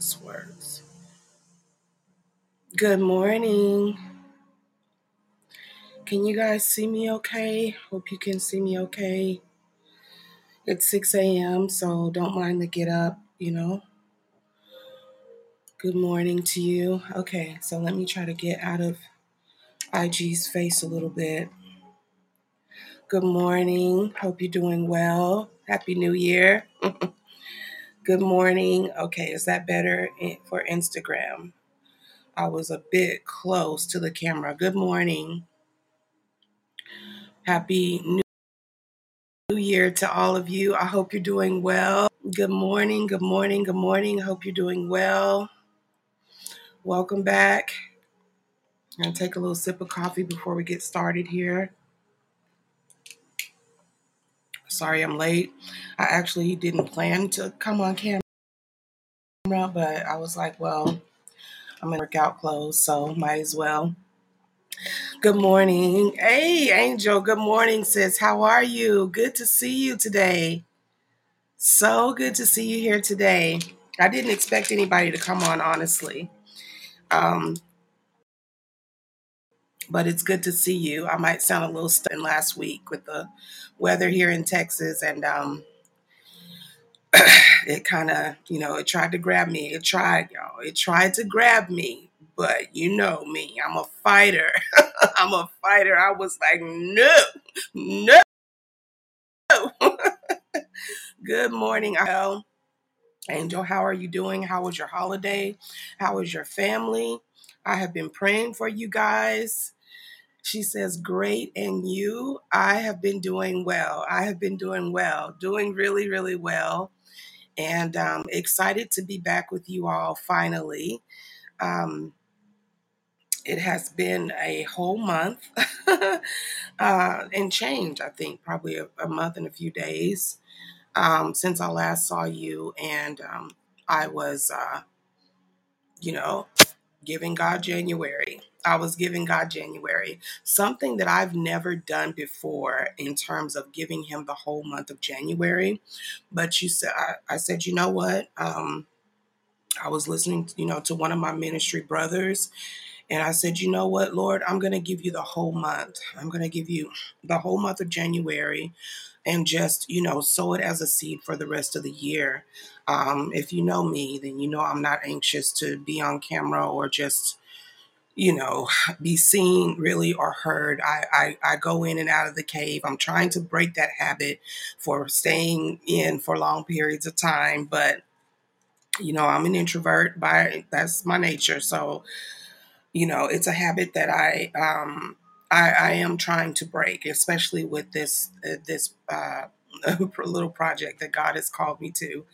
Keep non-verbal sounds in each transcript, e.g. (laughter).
this works. Good morning. Can you guys see me okay? Hope you can see me okay. It's 6 a.m., so don't mind the get up, you know. Good morning to you. Okay, so let me try to get out of IG's face a little bit. Good morning. Hope you're doing well. Happy New Year. (laughs) Good morning. Okay, is that better for Instagram? I was a bit close to the camera. Good morning. Happy New Year to all of you. I hope you're doing well. Good morning. Good morning. Good morning. Hope you're doing well. Welcome back. I'm going to take a little sip of coffee before we get started here. Sorry I'm late. I actually didn't plan to come on camera, but I was like, well, I'm in workout clothes, so might as well. Good morning. Hey, Angel. Good morning, sis. How are you? Good to see you today. So good to see you here today. I didn't expect anybody to come on, honestly. Um, but it's good to see you. I might sound a little stunned last week with the weather here in Texas, and um, (clears throat) it kind of, you know, it tried to grab me. It tried, y'all. It tried to grab me, but you know me. I'm a fighter. (laughs) I'm a fighter. I was like, no, no. (laughs) Good morning, Al. Angel, how are you doing? How was your holiday? How was your family? I have been praying for you guys. She says, Great. And you? I have been doing well. I have been doing well, doing really, really well. And um, excited to be back with you all finally. Um, it has been a whole month (laughs) uh, and change, I think, probably a, a, month and a few days um, since I last saw you. And um, I was, uh, you know, giving God January. I was giving God January, something that I've never done before in terms of giving Him the whole month of January. But you said, I, said, you know what? Um, I was listening, you know, to one of my ministry brothers, and I said, you know what, Lord, I'm going to give you the whole month. I'm going to give you the whole month of January and just, you know, sow it as a seed for the rest of the year. Um, if you know me, then you know I'm not anxious to be on camera or just, you know, be seen really or heard. I, I, I go in and out of the cave. I'm trying to break that habit for staying in for long periods of time, but you know, I'm an introvert by that's my nature. So, you know, it's a habit that I um I, I am trying to break, especially with this uh, this uh, (laughs) little project that God has called me to.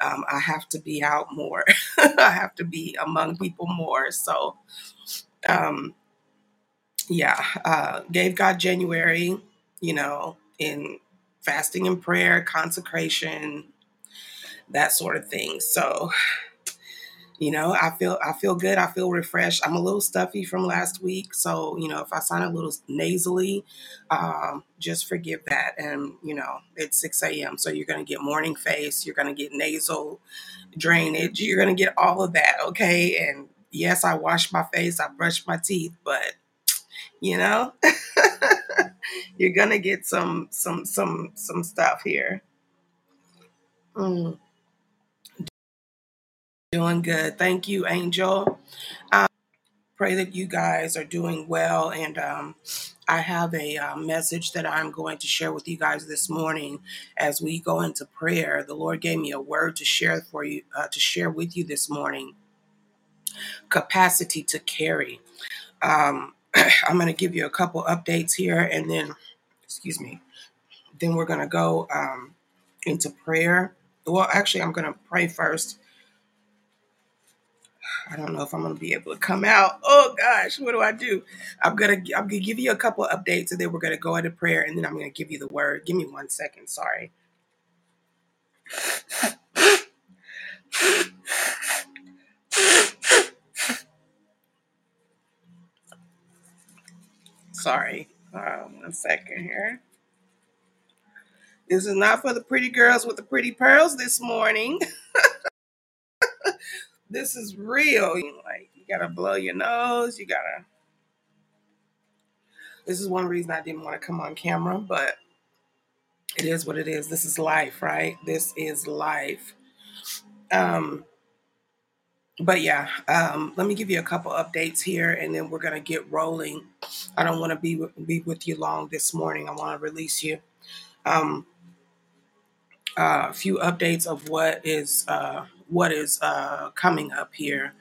Um, I have to be out more. (laughs) I have to be among people more. So, um, yeah, uh, gave God January, you know, in fasting and prayer, consecration, that sort of thing. So, you know i feel i feel good i feel refreshed. I'm a little stuffy from last week so you know if i sound a little nasally um, just forgive that. And you know it's 6 a.m so you're going to get morning face you're going to get nasal drainage you're going to get all of that okay? And yes i washed my face i brushed my teeth but you know (laughs) you're going to get some some some some stuff here. Mm. Doing good thank you angel um, pray that you guys are doing well. And um, I have a uh, message that I'm going to share with you guys this morning as we go into prayer. The Lord gave me a word to share for you, uh, to share with you this morning. Capacity to carry. Um, (clears throat) I'm going to give you a couple updates here, and then, excuse me, then we're going to go um, into prayer. Well, actually, I'm going to pray first I don't know if I'm gonna be able to come out. Oh gosh, what do I do? I'm gonna I'm gonna give you a couple updates and then we're gonna go into prayer and then I'm gonna give you the word. Give me one second, sorry. Sorry. Uh, one second here. This is not for the pretty girls with the pretty pearls this morning. (laughs) this is real. Like you gotta blow your nose. You gotta. This is one reason I didn't want to come on camera, but it is what it is. This is life, right? This is life. Um, but yeah, um, let me give you a couple updates here, and then we're gonna get rolling. I don't want to be be with you long this morning. I want to release you. Um, uh, a few updates of what is uh, what is uh, coming up here.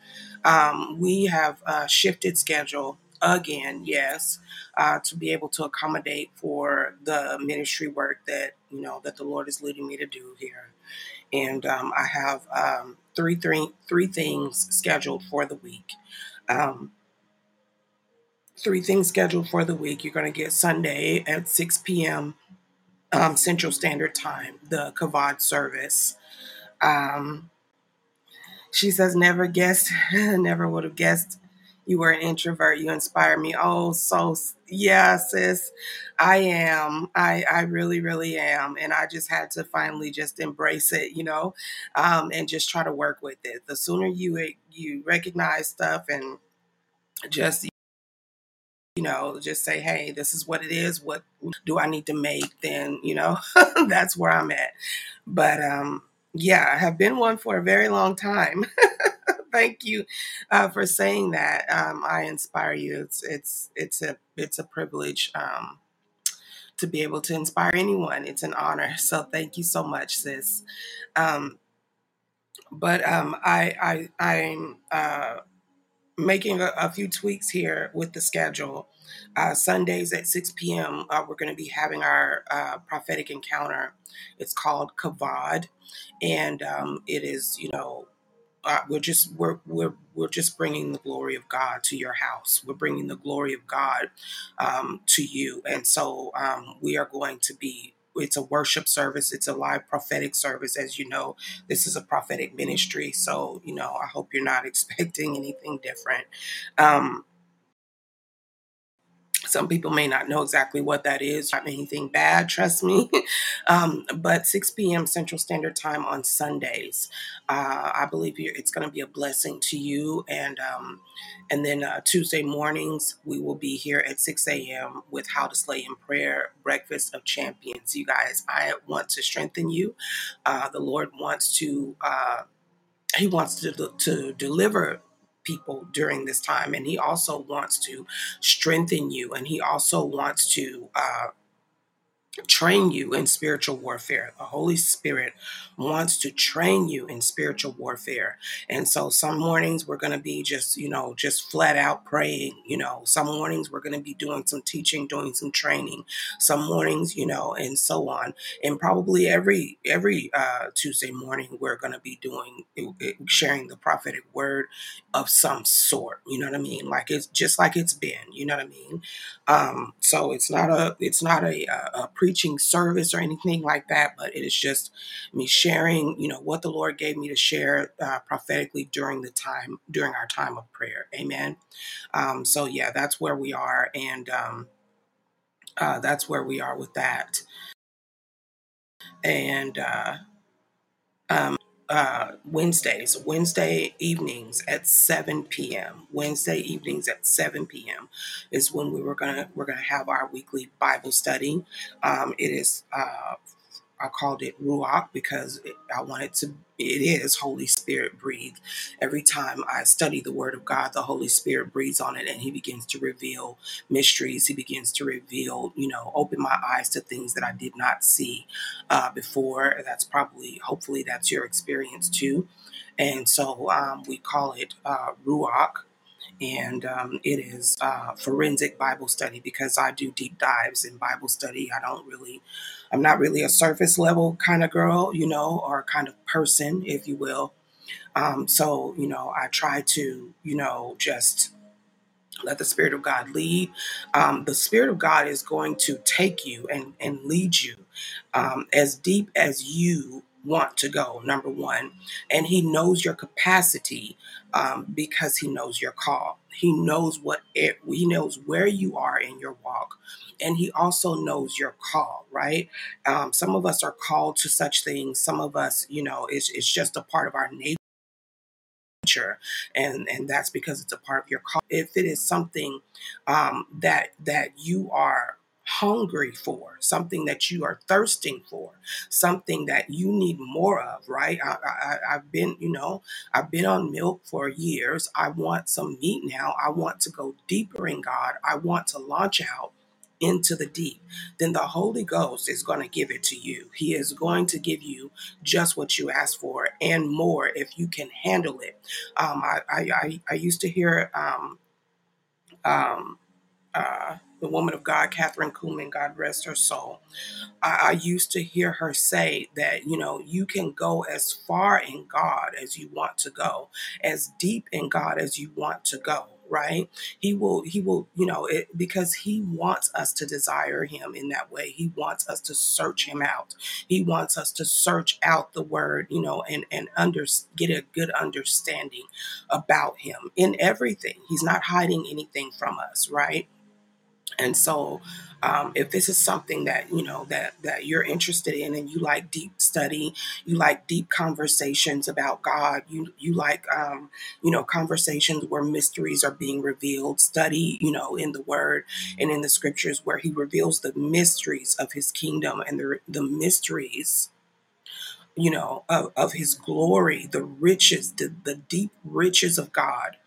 Um, we have uh, shifted schedule again, yes, uh, to be able to accommodate for the ministry work that you know that the Lord is leading me to do here. And um, I have um, three, three, three things scheduled for the week. Um, three things scheduled for the week. You're going to get Sunday at 6 p.m. Um, Central Standard Time, the Kavod service. Um, she says, never guessed, (laughs) never would have guessed you were an introvert. You inspire me. Oh, so yeah, sis. I am. I I really, really am. And I just had to finally just embrace it, you know, um, and just try to work with it. The sooner you you recognize stuff and just you know just say hey this is what it is what do i need to make then you know (laughs) that's where i'm at but um yeah i have been one for a very long time. (laughs) Thank you uh, for saying that. Um, i inspire you. It's it's it's a it's a privilege um, to be able to inspire anyone. It's an honor. So thank you so much sis. Um, but um, i i i'm uh, making a, a, few tweaks here with the schedule. Uh, Sundays at 6 p.m., uh, we're going to be having our uh, prophetic encounter. It's called Kavod, and um, it is, you know, uh, we're just we're we're we're just bringing the glory of God to your house. We're bringing the glory of God um, to you, and so um, we are going to be it's a worship service it's a live prophetic service as you know this is a prophetic ministry so you know i hope you're not (laughs) expecting anything different um, some people may not know exactly what that is, not anything bad, trust me. (laughs) um, but 6 p.m. Central Standard Time on Sundays. Uh, I believe it's going to be a blessing to you. And um, and then uh, Tuesday mornings, we will be here at 6 a.m. with How to Slay in Prayer, Breakfast of Champions. You guys, I want to strengthen you. Uh, the Lord wants to. Uh, he wants to, to deliver people during this time. And he also wants to strengthen you. And he also wants to uh, train you in spiritual warfare. The Holy Spirit wants to train you in spiritual warfare. And so some mornings we're going to be just, you know, just flat out praying, you know. Some mornings we're going to be doing some teaching, doing some training. Some mornings, you know, and so on. And probably every every uh Tuesday morning we're going to be doing sharing the prophetic word of some sort, you know what I mean? Like it's just like it's been, you know what I mean? Um so it's not a it's not a, a, a preaching service or anything like that, but it is just me sharing, you know, what the Lord gave me to share uh, prophetically during the time, during our time of prayer. Amen. Um, so, yeah, that's where we are. And um, uh, that's where we are with that. And, uh, um, uh, Wednesdays, Wednesday evenings at 7 p.m. Wednesday evenings at 7 p.m. is when we were gonna we're gonna have our weekly Bible study. Um, it is uh, I called it Ruach because it, I wanted to, it is Holy Spirit breathed. Every time I study the Word of God, the Holy Spirit breathes on it and He begins to reveal mysteries. He begins to reveal, you know, open my eyes to things that I did not see uh, before. That's probably, hopefully, that's your experience too. And so um, we call it uh, Ruach and um, it is uh, forensic Bible study because I do deep dives in Bible study. I don't really, I'm not really a surface level kind of girl, you know, or kind of person, if you will. Um, so, you know, I try to, you know, just let the Spirit of God lead. Um, the Spirit of God is going to take you and, and lead you um, as deep as you want to go, number one. And He knows your capacity um, because He knows your call. He knows what it, He knows where you are in your walk. And he also knows your call, right? Um, some of us are called to such things. Some of us, you know, it's, it's just a part of our nature and and that's because it's a part of your call if it is something um, that that you are hungry for something that you are thirsting for something that you need more of right? I, I i've been you know i've been on milk for years. I want some meat now. I want to go deeper in god. I want to launch out into the deep, then the Holy Ghost is going to give it to you. He is going to give you just what you ask for and more if you can handle it. Um, I, I, I, I used to hear um, um, uh, the woman of God, Kathryn Kuhlman, God rest her soul. I, I used to hear her say that, you know, you can go as far in God as you want to go, as deep in God as you want to go right? He will he will you know it because he wants us to desire him in that way. He wants us to search him out. He wants us to search out the word you know and and under get a good understanding about him in everything. He's not hiding anything from us right and so, um, if this is something that you know that that you're interested in, and you like deep study, you like deep conversations about God, you you like um, you know conversations where mysteries are being revealed, study you know in the Word and in the Scriptures where He reveals the mysteries of His kingdom and the the mysteries you know of, of His glory, the riches, the the deep riches of God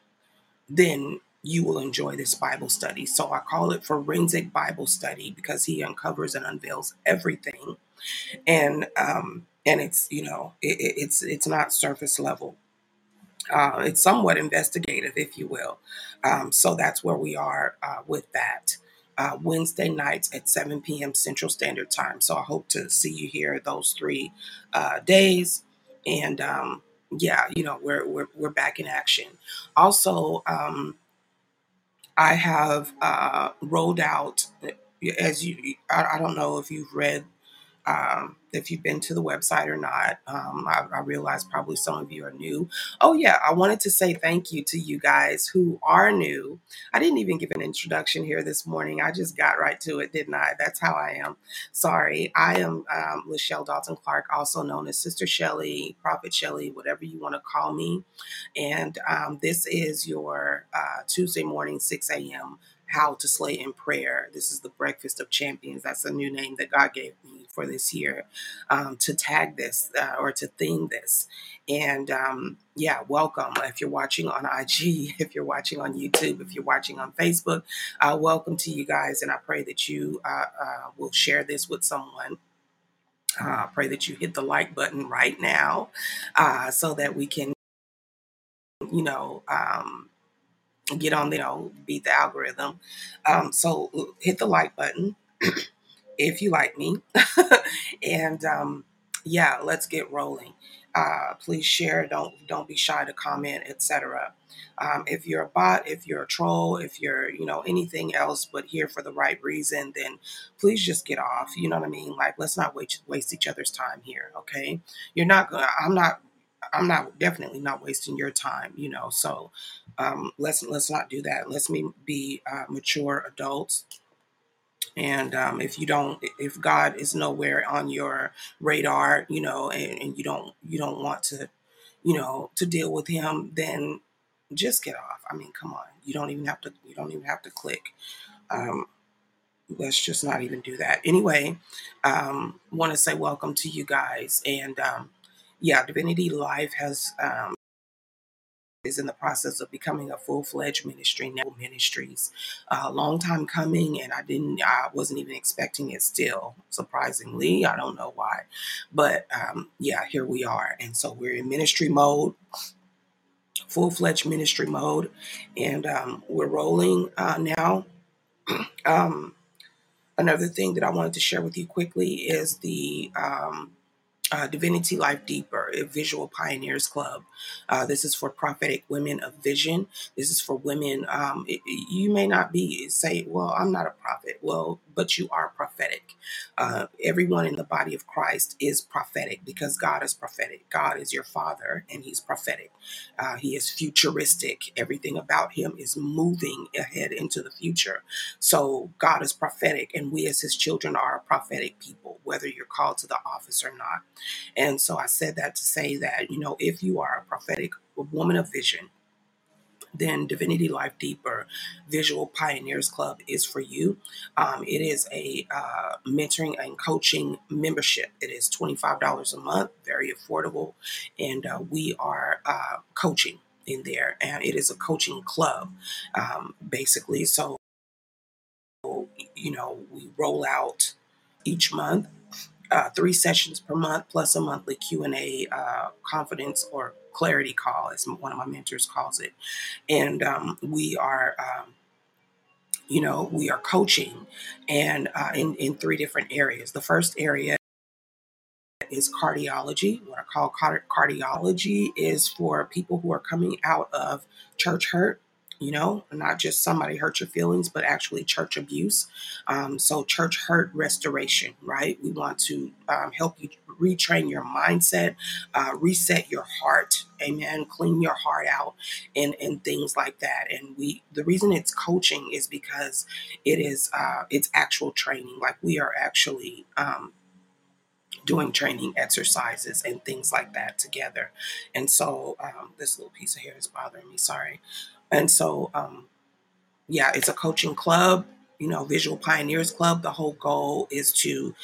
then you will enjoy this Bible study. So I call it Forensic Bible Study because he uncovers and unveils everything, and um, and it's you know it, it's it's not surface level. Uh, it's somewhat investigative, if you will. Um, so that's where we are uh, with that. Uh, Wednesday nights at 7 p.m. Central Standard Time. So I hope to see you here those three uh, days. And um, yeah, you know, we're, we're, we're back in action. Also, um, I have uh, rolled out, as you, I, I don't know if you've read um, if you've been to the website or not. Um, I, I, realize probably some of you are new. Oh, yeah, I wanted to say thank you to you guys who are new. I didn't even give an introduction here this morning. I just got right to it, didn't I? That's how I am. Sorry. I am um, Lachelle Dalton Clark, also known as Sister Shelley, Prophet Shelley, whatever you want to call me. And um, this is your uh, Tuesday morning, 6 a.m. How to Slay in Prayer. This is the Breakfast of Champions. That's a new name that God gave me for this year um, to tag this uh, or to theme this. And um, yeah, welcome. If you're watching on IG, (laughs) if you're watching on YouTube, if you're watching on Facebook, uh, welcome to you guys. And I pray that you uh, uh will share this with someone. Uh, pray that you hit the like button right now uh, so that we can, you know, um, get on you know, beat the algorithm. Um, so hit the like button (clears throat) if you like me. (laughs) and um, yeah, let's get rolling. Uh, please share. Don't don't be shy to comment, etc. Um, if you're a bot, if you're a troll, if you're you know anything else but here for the right reason, then please just get off. You know what I mean? Like let's not waste waste each other's time here. Okay? You're not gonna. I'm not I'm not definitely not wasting your time, you know. So um, let's let's not do that. Let's be, be uh, mature adults. And um, if you don't, if God is nowhere on your radar, you know, and, and you don't you don't want to, you know, to deal with Him, then just get off. I mean, come on. You don't even have to. You don't even have to click. Um, let's just not even do that. Anyway, um, want to say welcome to you guys and. Um, yeah, Divinity Life has um, is in the process of becoming a full fledged ministry now. Ministries, a uh, long time coming, and I didn't, I wasn't even expecting it. Still, surprisingly, I don't know why, but um, yeah, here we are, and so we're in ministry mode, full fledged ministry mode, and um, we're rolling uh, now. (clears throat) um, another thing that I wanted to share with you quickly is the um, uh, Divinity Life Deeper, a Visual Pioneers Club. Uh, this is for prophetic women of vision. This is for women. Um, it, you may not be say, "Well, I'm not a prophet." Well, but you are prophetic. Uh, everyone in the body of Christ is prophetic because God is prophetic. God is your Father, and He's prophetic. Uh, he is futuristic. Everything about Him is moving ahead into the future. So God is prophetic, and we as His children are a prophetic people, whether you're called to the office or not. And so I said that to say that, you know, if you are a prophetic woman of vision, then Divinity Life Deeper Visual Pioneers Club is for you. Um, it is a uh, mentoring and coaching membership. It is $25 a month, very affordable, and uh, we are uh, coaching in there, and it is a coaching club, um, basically. So, you know, we roll out each month uh, three sessions per month plus a monthly q&a uh, confidence or clarity call as one of my mentors calls it and um, we are um, you know we are coaching and uh, in, in three different areas the first area is cardiology. What I call cardiology is for people who are coming out of church hurt, you know, not just somebody hurt your feelings, but actually church abuse. Um, so, church hurt restoration, right? We want to um, help you retrain your mindset, uh, reset your heart, amen, clean your heart out, and and things like that. And we, the reason it's coaching is because it is uh, it's actual training. Like we are actually. Um, doing training exercises and things like that together. And so um, this little piece of hair is bothering me, sorry. And so, um, yeah, it's a coaching club, you know, Visual Pioneers Club. The whole goal is to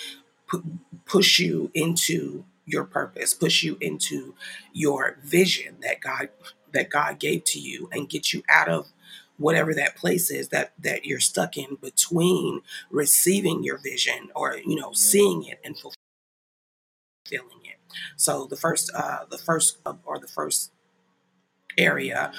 pu- push you into your purpose, push you into your vision that God that God gave to you and get you out of whatever that place is that that you're stuck in between receiving your vision or you know seeing it and fulfilling it so the first uh the first uh, or the first area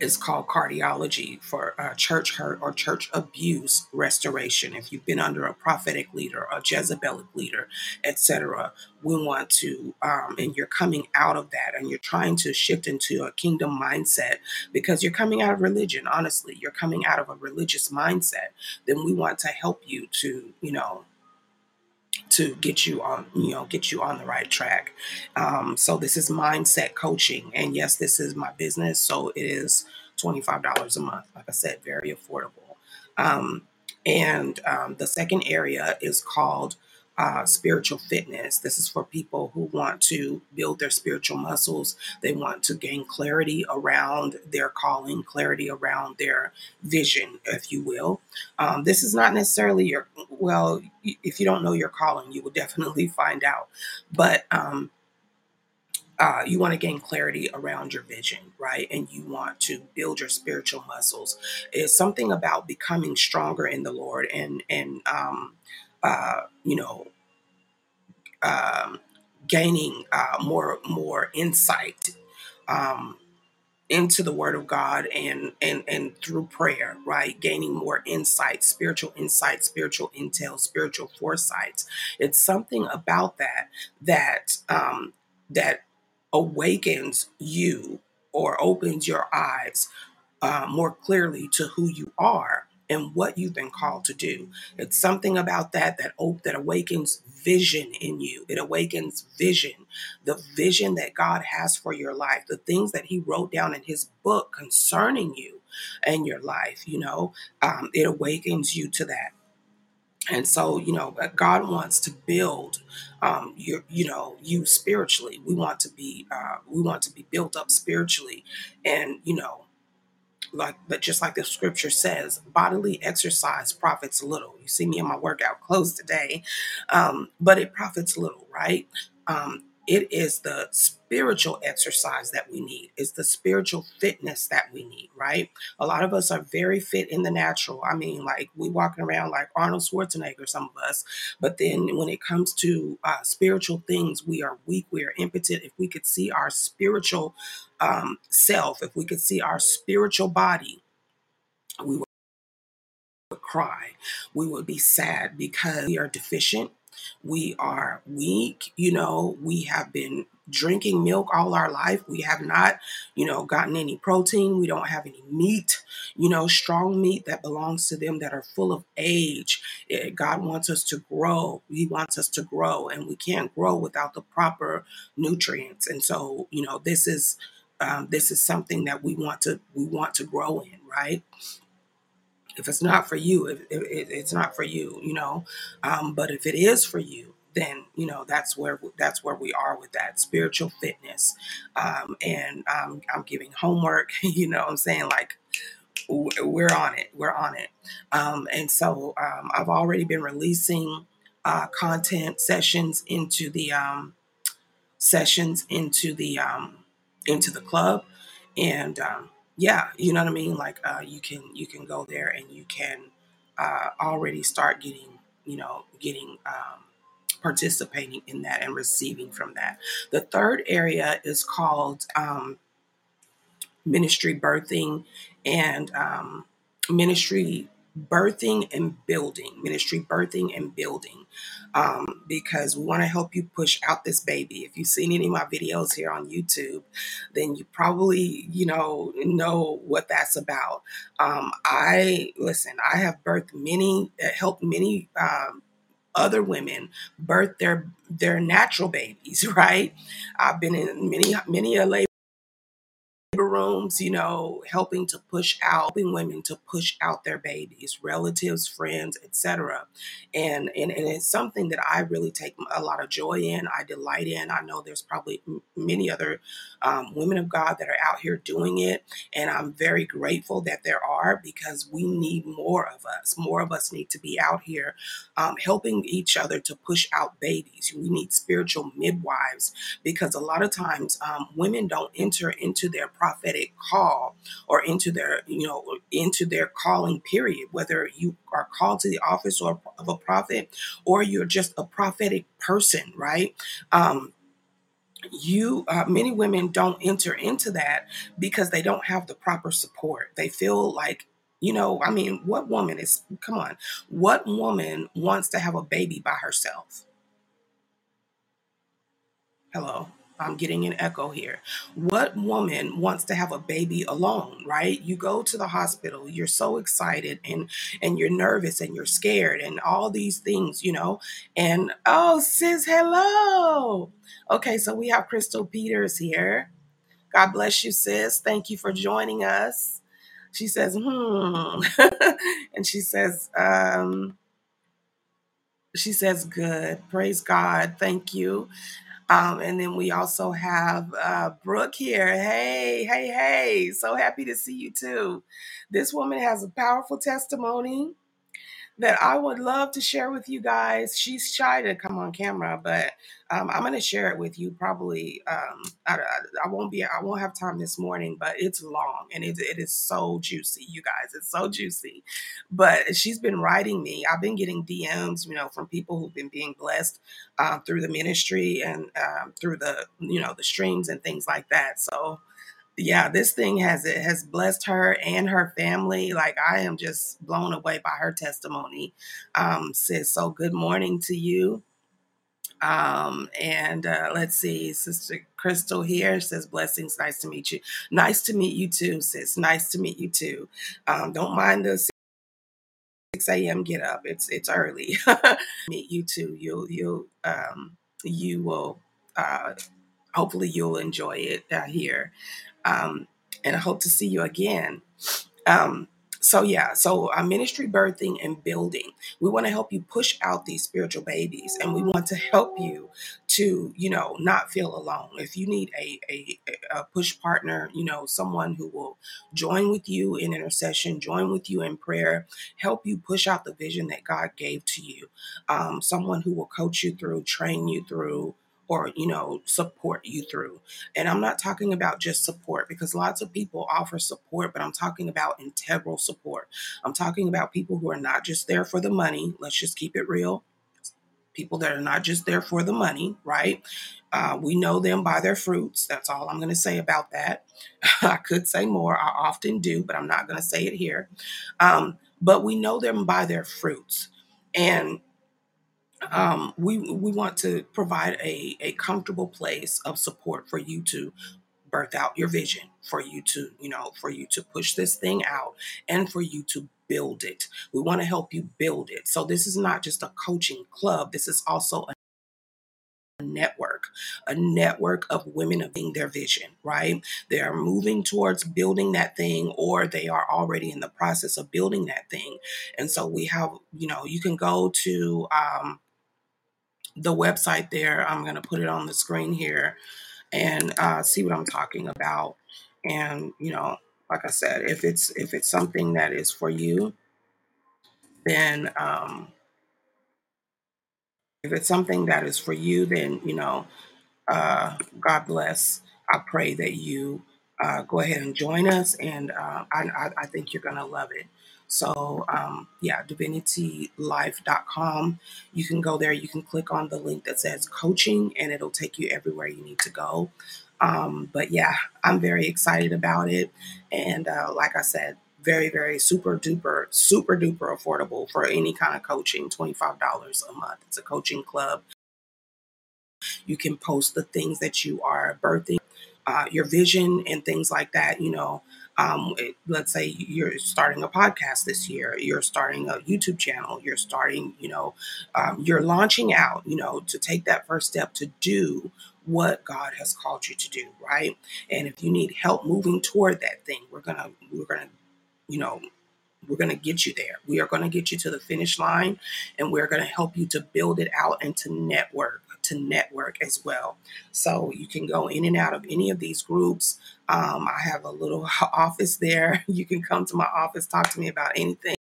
is called cardiology for uh, church hurt or church abuse restoration. If you've been under a prophetic leader, a Jezebelic leader, etc., we want to, um, and you're coming out of that and you're trying to shift into a kingdom mindset because you're coming out of religion. Honestly, you're coming out of a religious mindset. Then we want to help you to, you know, to get you on you know get you on the right track. Um, so this is mindset coaching and yes this is my business so it is $25 a month like i said very affordable. Um, and um, the second area is called uh, spiritual fitness. This is for people who want to build their spiritual muscles. They want to gain clarity around their calling, clarity around their vision, if you will. Um, this is not necessarily your, well, if you don't know your calling, you will (laughs) definitely find out. But um, uh, you want to gain clarity around your vision, right? And you want to build your spiritual muscles. It's something about becoming stronger in the Lord and and um, uh, you know, um, gaining uh, more more insight um, into the Word of God and and and through prayer, right? Gaining more insight, spiritual insight, spiritual intel, spiritual foresight. It's something about that that um, that awakens you or opens your eyes uh, more clearly to who you are and what you've been called to do. It's something about that that op- that awakens vision in you. It awakens vision, the vision that God has for your life, the things that He wrote down in His book concerning you and your life. You know, um, it awakens you to that. And so, you know, God wants to build um, your, you know, you spiritually. We want to be, uh, we want to be built up spiritually, and you know, like but just like the scripture says bodily exercise profits little. You see me in my workout clothes today um, but it profits little right? Um, it is the spiritual exercise that we need. It's the spiritual fitness that we need right? A lot of us are very fit in the natural. I mean like we walking around like arnold schwarzenegger some of us. But then when it comes to uh, spiritual things we are weak we are impotent. If we could see our spiritual um, self if we could see our spiritual body we would cry. We would be sad because we are deficient we are weak. You know, we have been drinking milk all our life. We have not, you know, gotten any protein. We don't have any meat, you know, strong meat that belongs to them that are full of age. Eh, God wants us to grow. He wants us to grow, and we can't grow without the proper nutrients. And so, you know, this is um, this is something that we want to we want to grow in, right? If it's not for you, it's not for you, you know. Um, but if it is for you, then you know that's where that's where we are with that spiritual fitness. Um, and um, I'm giving homework. (laughs) You know, what I'm saying like we're on it. We're on it. Um, and so um, I've already been releasing uh, content sessions into the um, sessions into the into the club, and yeah, you know what I mean. Like uh, you can you can go there and you can uh, already start getting you know getting um, participating in that and receiving from that. The third area is called um, ministry birthing and um, ministry birthing and building, ministry birthing and building, um, because we want to help you push out this baby. If you've seen any of my videos here on YouTube, then you probably, you know, know what that's about. Um, I listen. I have birthed many, uh, helped many. Um, other women birth their their natural babies, (laughs) right? I've been in many many a labor rooms, you know, helping to push out, helping women to push out their babies, relatives, friends, etc. And, and and it's something that I really take a lot of joy in. I delight in. I know there's probably many other um, women of God that are out here doing it, and I'm very grateful that there are because we need more of us. More of us need to be out here um, helping each other to push out babies. We need spiritual midwives because a lot of times um, women don't enter into their prophetic call or into their you know into their calling period whether you are called to the office or of a prophet or you're just a prophetic person right? Um you uh, many women don't enter into that because they don't have the proper support. They feel like you know i mean what woman is come on what woman wants to have a baby by herself? Hello I'm getting an echo here. What woman wants to have a baby alone, right? You go to the hospital, you're so excited and and you're nervous and you're scared and all these things, you know. And oh, sis, hello. Okay, so we have Crystal Peters here. God bless you, sis. Thank you for joining us. She says, hmm. (laughs) and she says, um, she says, good. Praise God. Thank you. Um, and then we also have uh, Brooke here. Hey, hey, hey. So happy to see you too. This woman has a powerful testimony that I would love to share with you guys. She's shy to come on camera, but um, I'm going to share it with you. Probably, um, I, I, won't be, I won't have time this morning, but it's long and it, it is so juicy, you guys. It's so juicy. But she's been writing me. I've been getting DMs, you know, from people who've been being blessed uh, through the ministry and um, through the, you know, the streams and things like that. So yeah, this thing has it has blessed her and her family. Like I am just blown away by her testimony. Um, sis, so good morning to you. Um, and uh, let's see, Sister Crystal here says blessings. Nice to meet you. Nice to meet you too, sis. Nice to meet you too. Um, don't mind the 6 a.m. get up. It's it's early. (laughs) meet you too. You'll you'll um, you will uh, hopefully you'll enjoy it uh, here. Um, and I hope to see you again. Um, so yeah, so our ministry birthing and building, we want to help you push out these spiritual babies, and we want to help you to, you know, not feel alone. If you need a a, a push partner, you know, someone who will join with you in intercession, join with you in prayer, help you push out the vision that God gave to you, um, someone who will coach you through, train you through or you know support you through. And i'm not talking about just support because lots of people offer support but i'm talking about integral support. I'm talking about people who are not just there for the money let's just keep it real. People that are not just there for the money right? Uh, we know them by their fruits. That's all i'm going to say about that. (laughs) I could say more i often do but i'm not going to say it here. Um, but we know them by their fruits. And um, we we want to provide a, a comfortable place of support for you to birth out your vision for you to you know for you to push this thing out and for you to build it. We want to help you build it. So this is not just a coaching club. This is also a network a network of women of being their vision right? They are moving towards building that thing or they are already in the process of building that thing. And so we have you know you can go to um, the website there. I'm going to put it on the screen here and uh, see what I'm talking about. And you know, like I said, if it's if it's something that is for you, then um, if it's something that is for you, then you know, uh, God bless. I pray that you uh, go ahead and join us, and uh, I, I, I think you're gonna love it. So, um, yeah, divinitylife.com. You can go there. You can click on the link that says coaching, and it'll take you everywhere you need to go. Um, but yeah, I'm very excited about it. And uh, like I said, very, very super duper, super duper affordable for any kind of coaching $25 a month. It's a coaching club. You can post the things that you are birthing, uh, your vision, and things like that. You know, um, let's say you're starting a podcast this year, you're starting a YouTube channel, you're starting, you know, um, you're launching out, you know, to take that first step to do what God has called you to do, right? And if you need help moving toward that thing, we're gonna, we're gonna, you know, we're going to get you there. We are going to get you to the finish line and we're going to help you to build it out and to network, to network as well. So you can go in and out of any of these groups. Um, I have a little (laughs) office there. You can come to my office, talk to me about anything,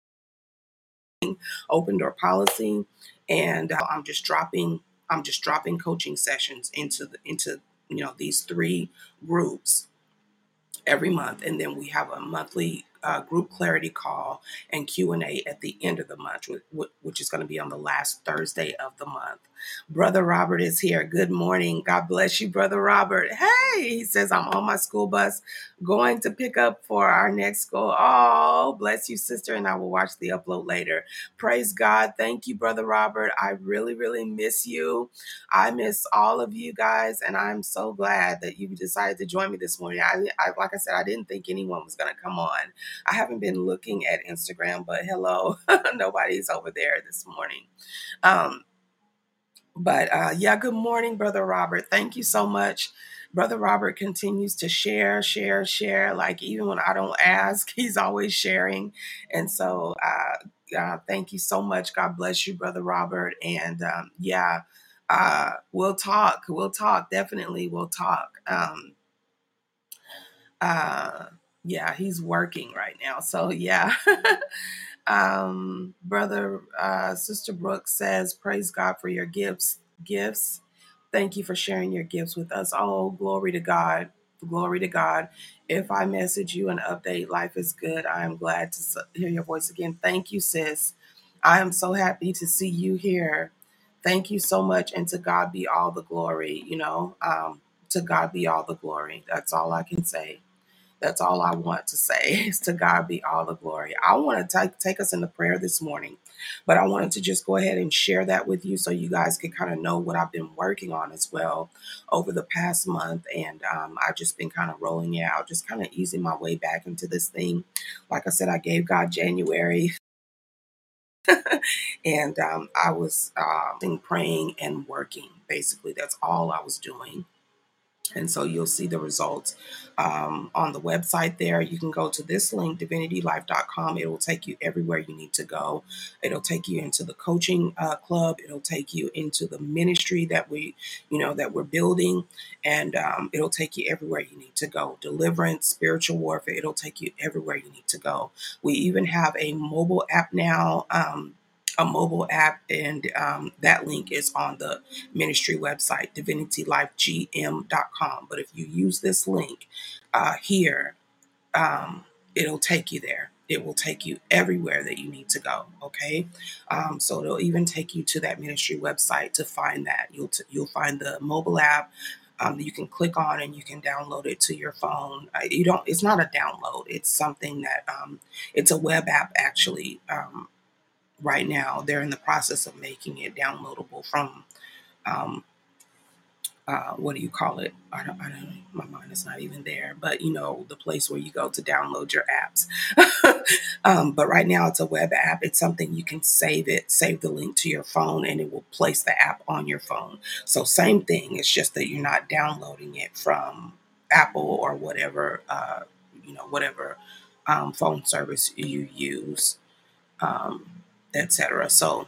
open door policy. And uh, I'm just dropping, I'm just dropping coaching sessions into the, into, you know, these three groups every month. And then we have a monthly uh, group clarity call and q&a at the end of the month which is going to be on the last thursday of the month. Brother robert is here. Good morning. God bless you brother robert. Hey he says i'm on my school bus going to pick up for our next school. Oh bless you sister and i will watch the upload later. Praise god. Thank you brother robert. I really really miss you. I miss all of you guys and i'm so glad that you decided to join me this morning. I, I like i said i didn't think anyone was going to come on I haven't been looking at Instagram, but hello, (laughs) nobody's over there this morning. Um, but uh, yeah, good morning, Brother Robert. Thank you so much. Brother Robert continues to share, share, share. Like even when I don't ask, (laughs) he's always sharing. And so, uh, uh, thank you so much. God bless you, Brother Robert. And um, yeah, uh, we'll talk. We'll talk. Definitely, we'll talk. Um, uh, yeah, he's working right now. So yeah. (laughs) um, brother, uh, Sister Brooks says, "Praise God for your gifts. Gifts. Thank you for sharing your gifts with us. Oh, glory to God. Glory to God. If I message you an update, life is good. I am glad to hear your voice again. Thank you, sis. I am so happy to see you here. Thank you so much, and to God be all the glory. You know, um, to God be all the glory. That's all I can say. That's all I want to say (laughs) is to God be all the glory. I want to take, take us into prayer this morning, but I wanted to just go ahead and share that with you so you guys can kind of know what I've been working on as well over the past month. And um, I've just been kind of rolling it out, just kind of easing my way back into this thing. Like I said, I gave God January. (laughs) and um, I was uh, praying and working. Basically, that's all I was doing. And so you'll see the results um, on the website there. You can go to this link, divinitylife.com. It will take you everywhere you need to go. It'll take you into the coaching uh, club. It'll take you into the ministry that we, you know, that we're building. And um, it'll take you everywhere you need to go. Deliverance, spiritual warfare, it'll take you everywhere you need to go. We even have a mobile app now. Um, a mobile app, and um, that link is on the ministry website, divinitylifegm.com. But if you use this link uh, here, um, it'll take you there. It will take you everywhere that you need to go. Okay, um, so it'll even take you to that ministry website to find that. You'll t- you'll find the mobile app. Um, you can click on and you can download it to your phone. Uh, you don't. It's not a download. It's something that um, it's a web app actually. Um, right now. They're in the process of making it downloadable from um, uh, what do you call it? I don't, I don't, my mind is not even there, but you know, the place where you go to download your apps. (laughs) um, but right now it's a web app. It's something you can save it, save the link to your phone, and it will place the app on your phone. So, same thing. It's just that you're not downloading it from Apple or whatever, uh, you know, whatever um, phone service you use. Um, etc. So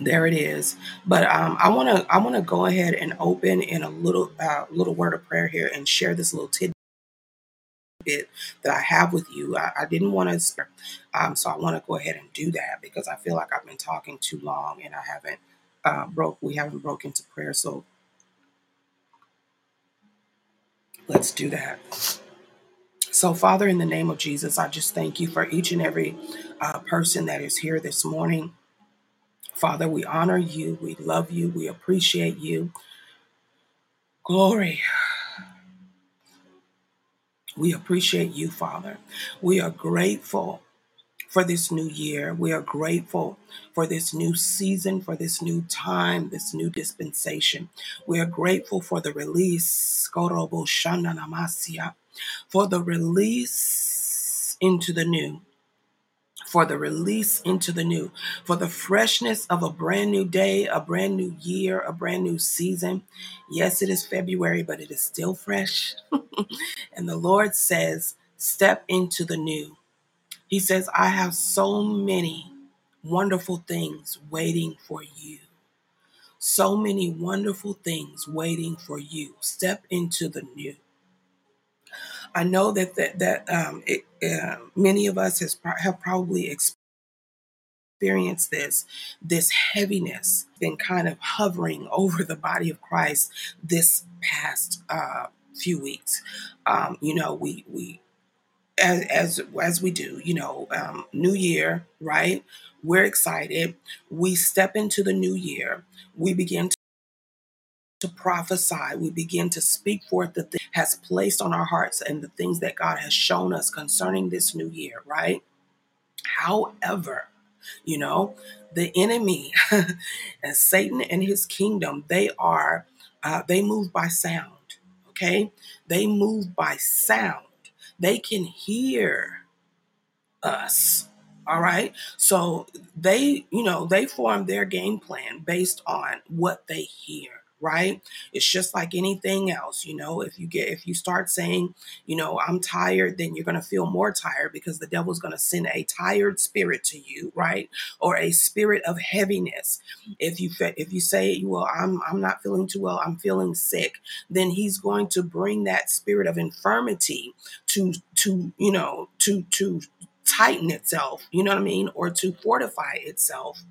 There it is. But um, I want to I want to go ahead and open in a little uh, little word of prayer here and share this little tidbit that I have with you. I, I didn't want to, um, so I want to go ahead and do that because I feel like I've been talking too long and I haven't uh, broke. We haven't broke into prayer, so let's do that. So, Father, in the name of Jesus, I just thank you for each and every uh, person that is here this morning. Father, we honor you, we love you, we appreciate you. Glory. We appreciate you, Father. We are grateful for this new year. We are grateful for this new season, for this new time, this new dispensation. We are grateful for the release, for the release into the new for the release into the new, for the freshness of a brand new day, a brand new year, a brand new season. Yes, it is February, but it is still fresh. (laughs) and the Lord says, Step into the new. He says, I have so many wonderful things waiting for you. So many wonderful things waiting for you. Step into the new. I know that that, that um, it, uh, many of us has, have probably experienced this this heaviness been kind of hovering (laughs) over the body of Christ this past uh, few weeks. Um, you know, we we as as as we do, you know, um, New Year, right? We're excited. We step into the new year. We begin to prophesy. We begin to speak forth the thing has placed on our hearts and the things that God has shown us concerning this new year, right? However, you know, the enemy (laughs) and Satan and his kingdom, they are, uh, they move by sound. Okay. They move by sound. They can hear us. All right. So they, you know, they form their game plan based on what they hear right? It's just like anything else you know? If you get if you start saying you know i'm tired then you're going to feel more tired because the devil's going to send a tired spirit to you right? Or a spirit of heaviness. If you if you say well i'm i'm not feeling too well i'm feeling sick then he's going to bring that spirit of infirmity to to you know to to tighten itself you know what i mean? Or to fortify itself.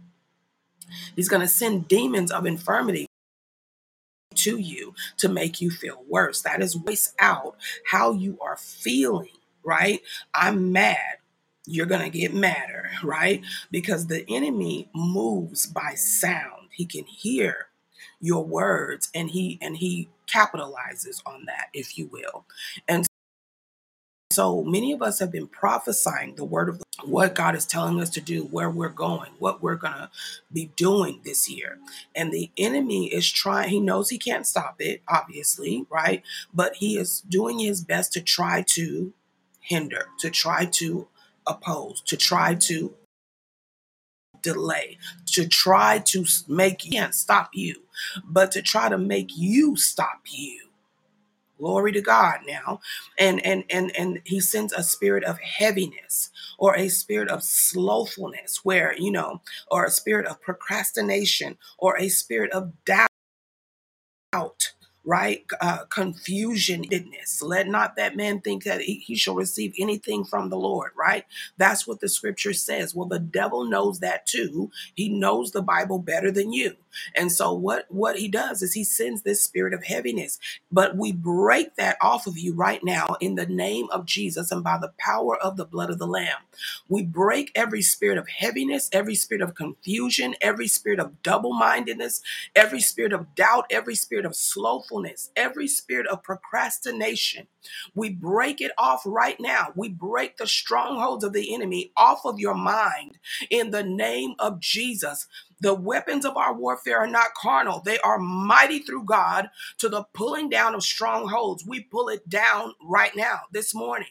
He's going to send demons of infirmity to you to make you feel worse. That is voice out how you are feeling, right? I'm mad. You're going to get madder, right? Because the enemy moves by sound. He can hear your words and he and he capitalizes on that if you will. And so many of us have been prophesying the word of what God is telling us to do, where we're going, what we're going to be doing this year. And the enemy is trying, he knows he can't stop it, obviously, right? But he is doing his best to try to hinder, to try to oppose, to try to delay, to try to make, can't stop you, but to try to make you stop you glory to god now and and and and he sends a spirit of heaviness or a spirit of slothfulness where you know or a spirit of procrastination or a spirit of doubt right? Uh, let not that man think that he, he shall receive anything from the Lord, right? That's what the scripture says. Well, the devil knows that too. He knows the Bible better than you. And so what what he does is he sends this spirit of heaviness. But we break that off of you right now in the name of Jesus and by the power of the blood of the lamb. We break every spirit of heaviness, every spirit of confusion, every spirit of double-mindedness, every spirit of doubt, every spirit of slowfulness every spirit of procrastination. We break it off right now. We break the strongholds of the enemy off of your mind in the name of Jesus. The weapons of our warfare are not carnal, they are mighty through God to the pulling down of strongholds. We pull it down right now, this morning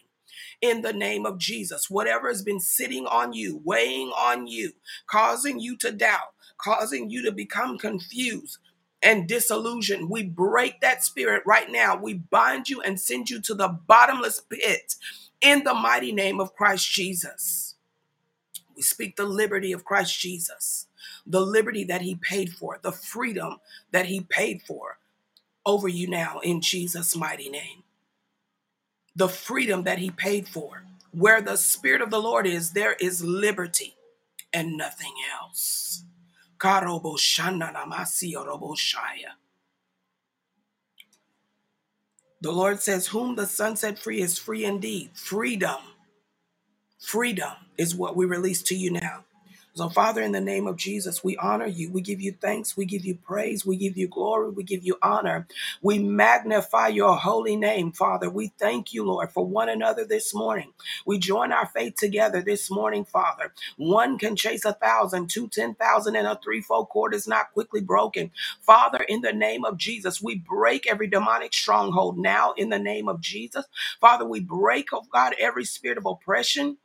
in the name of Jesus. Whatever has been sitting on you, weighing on you, causing you to doubt, causing you to become confused, and disillusion. We break that spirit right now. We bind you and send you to the bottomless pit in the mighty name of Christ Jesus. We speak the liberty of Christ Jesus, the liberty that he paid for, the freedom that he paid for over you now in Jesus' mighty name. The freedom that he paid for. Where the Spirit of the Lord is, there is liberty and nothing else. The Lord says, Whom the Son set free is free indeed. Freedom. Freedom is what we release to you now. So, Father, in the name of Jesus, we honor you. We give you thanks. We give you praise. We give you glory. We give you honor. We magnify your holy name, Father. We thank you, Lord, for one another this morning. We join our faith together this morning, Father. One can chase a thousand, two, ten thousand, and a threefold cord is not quickly broken. Father, in the name of Jesus, we break every demonic stronghold now in the name of Jesus. Father, we break, oh God, every spirit of oppression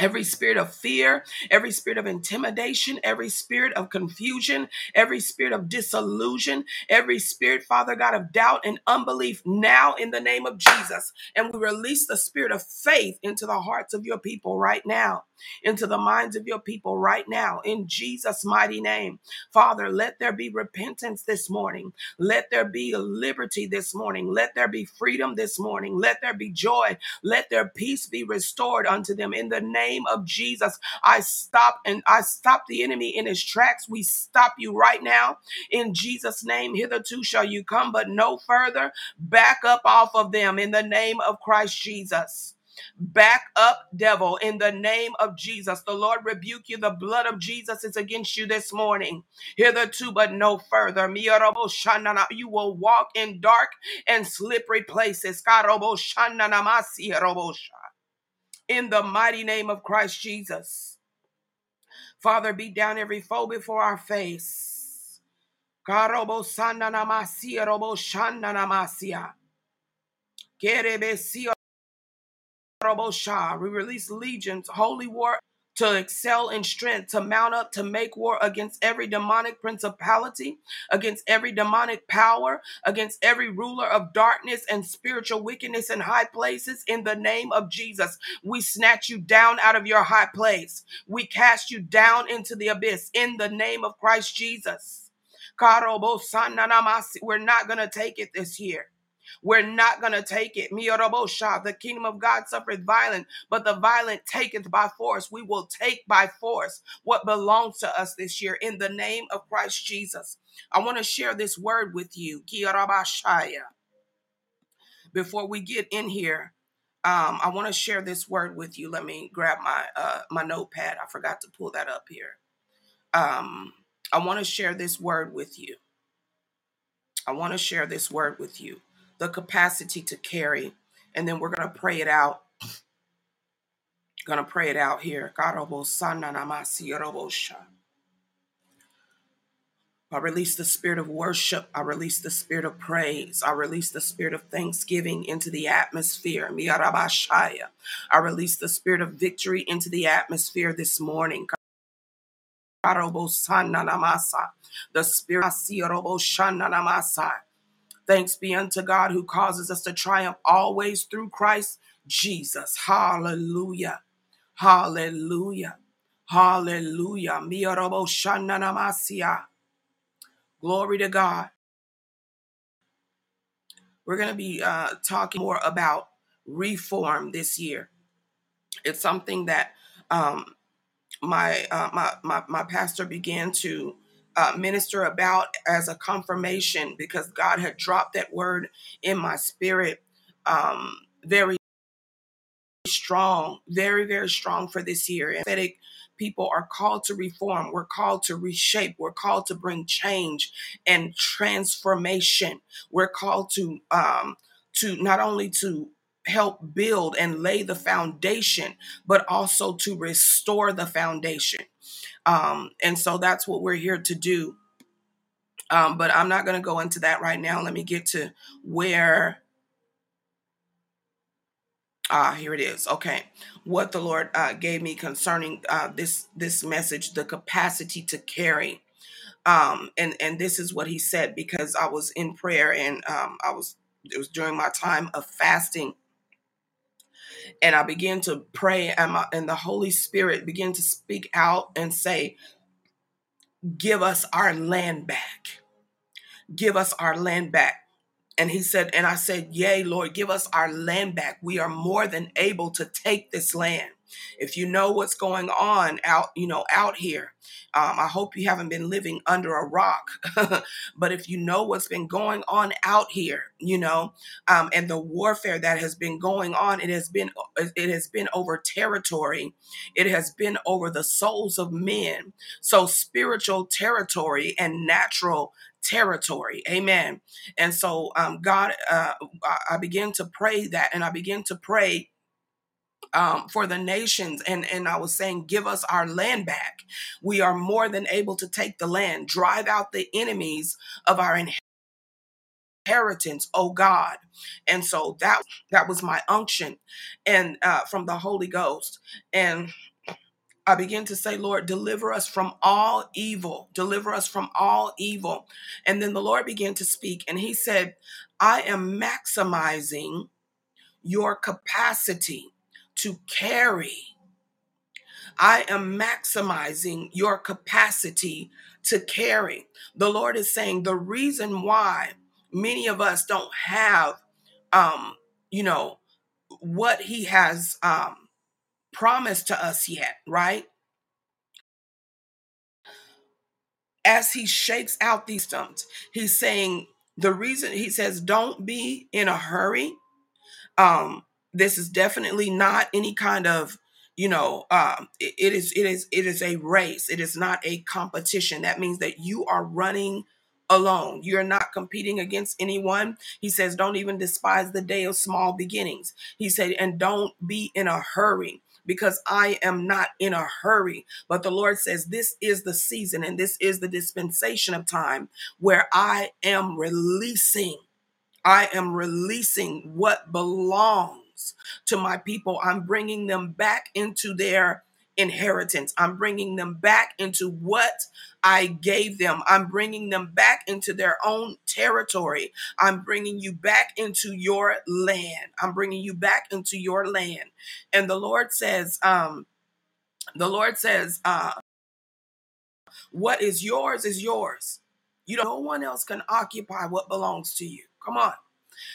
Every spirit of fear, every spirit of intimidation, every spirit of confusion, every spirit of disillusion, every spirit, Father God, of doubt and unbelief now in the name of Jesus. And we release the spirit of faith into the hearts of your people right now, into the minds of your people right now, in Jesus' mighty name. Father, let there be repentance this morning. Let there be liberty this morning. Let there be freedom this morning. Let there be joy. Let their peace be restored unto them in the name name of Jesus. I stop and I stop the enemy in his tracks. We stop you right now in Jesus' name. Hitherto shall you come, but no further. Back up off of them in the name of Christ Jesus. Back up, devil, in the name of Jesus. The Lord rebuke you. The blood of Jesus is against you this morning. Hitherto, but no further. You will walk in dark and slippery places in the mighty name of Christ Jesus. Father, beat down every foe before our face. We release legions, holy war to excel in strength, to mount up, to make war against every demonic principality, against every demonic power, against every ruler of darkness and spiritual wickedness in high places. In the name of Jesus, we snatch you down out of your high place. We cast you down into the abyss in the name of Christ Jesus. We're not going to take it this year. We're not going to take it. The kingdom of God suffereth violent, but the violent taketh by force. We will take by force what belongs to us this year in the name of Christ Jesus. I want to share this word with you. Before we get in here, um, I want to share this word with you. Let me grab my uh, my notepad. I forgot to pull that up here. Um, I want to share this word with you. I want to share this word with you the capacity to carry. And then we're going to pray it out. Going to pray it out here. I release the spirit of worship. I release the spirit of praise. I release the spirit of thanksgiving into the atmosphere. I release the spirit of victory into the atmosphere this morning. The spirit Thanks be unto God who causes us to triumph always through Christ Jesus. Hallelujah. Hallelujah. Hallelujah. Glory to God. We're going to be uh, talking more about reform this year. It's something that um, my, uh, my my my pastor began to uh, minister about as a confirmation because God had dropped that word in my spirit um, very strong, very, very strong for this year. Prophetic people are called to reform. We're called to reshape. We're called to bring change and transformation. We're called to um, to not only to help build and lay the foundation, but also to restore the foundation. Um, and so that's what we're here to do. Um, but I'm not going to go into that right now. Let me get to where. Ah, here it is. Okay, what the Lord uh, gave me concerning uh, this this message, the capacity to carry, um, and and this is what He said because I was in prayer and um, I was it was during my time of fasting, And I began to pray, and, my, and the Holy Spirit began to speak out and say, Give us our land back. Give us our land back. And he said, and I said, Yea, Lord, give us our land back. We are more than able to take this land. If you know what's going on out, you know, out here, um, I hope you haven't been living under a rock. (laughs) but if you know what's been going on out here, you know, um, and the warfare that has been going on, it has been it has been over territory, it has been over the souls of men. So spiritual territory and natural territory. Amen. And so, um, God, uh, I begin to pray that, and I begin to pray um, for the nations. And, and I was saying, give us our land back. We are more than able to take the land, drive out the enemies of our inheritance, oh God. And so that that was my unction and uh, from the Holy Ghost. And I begin to say, Lord, deliver us from all evil. Deliver us from all evil. And then the Lord began to speak, and He said, I am maximizing your capacity to carry. I am maximizing your capacity to carry. The Lord is saying the reason why many of us don't have, um, you know, what He has um, promised to us yet, right? As He shakes out these stumps, He's saying the reason He says, don't be in a hurry. Um, this is definitely not any kind of you know um, it, it is it is it is a race. It is not a competition. That means that you are running alone. You're not competing against anyone. He says don't even despise the day of small beginnings. He said and don't be in a hurry because I am not in a hurry. But the Lord says, This is the season and this is the dispensation of time where I am releasing. I am releasing what belongs to my people. I'm bringing them back into their inheritance. I'm bringing them back into what I gave them. I'm bringing them back into their own territory. I'm bringing you back into your land. I'm bringing you back into your land. And the Lord says, um, the Lord says, uh, what is yours is yours. You know, no one else can occupy what belongs to you. Come on.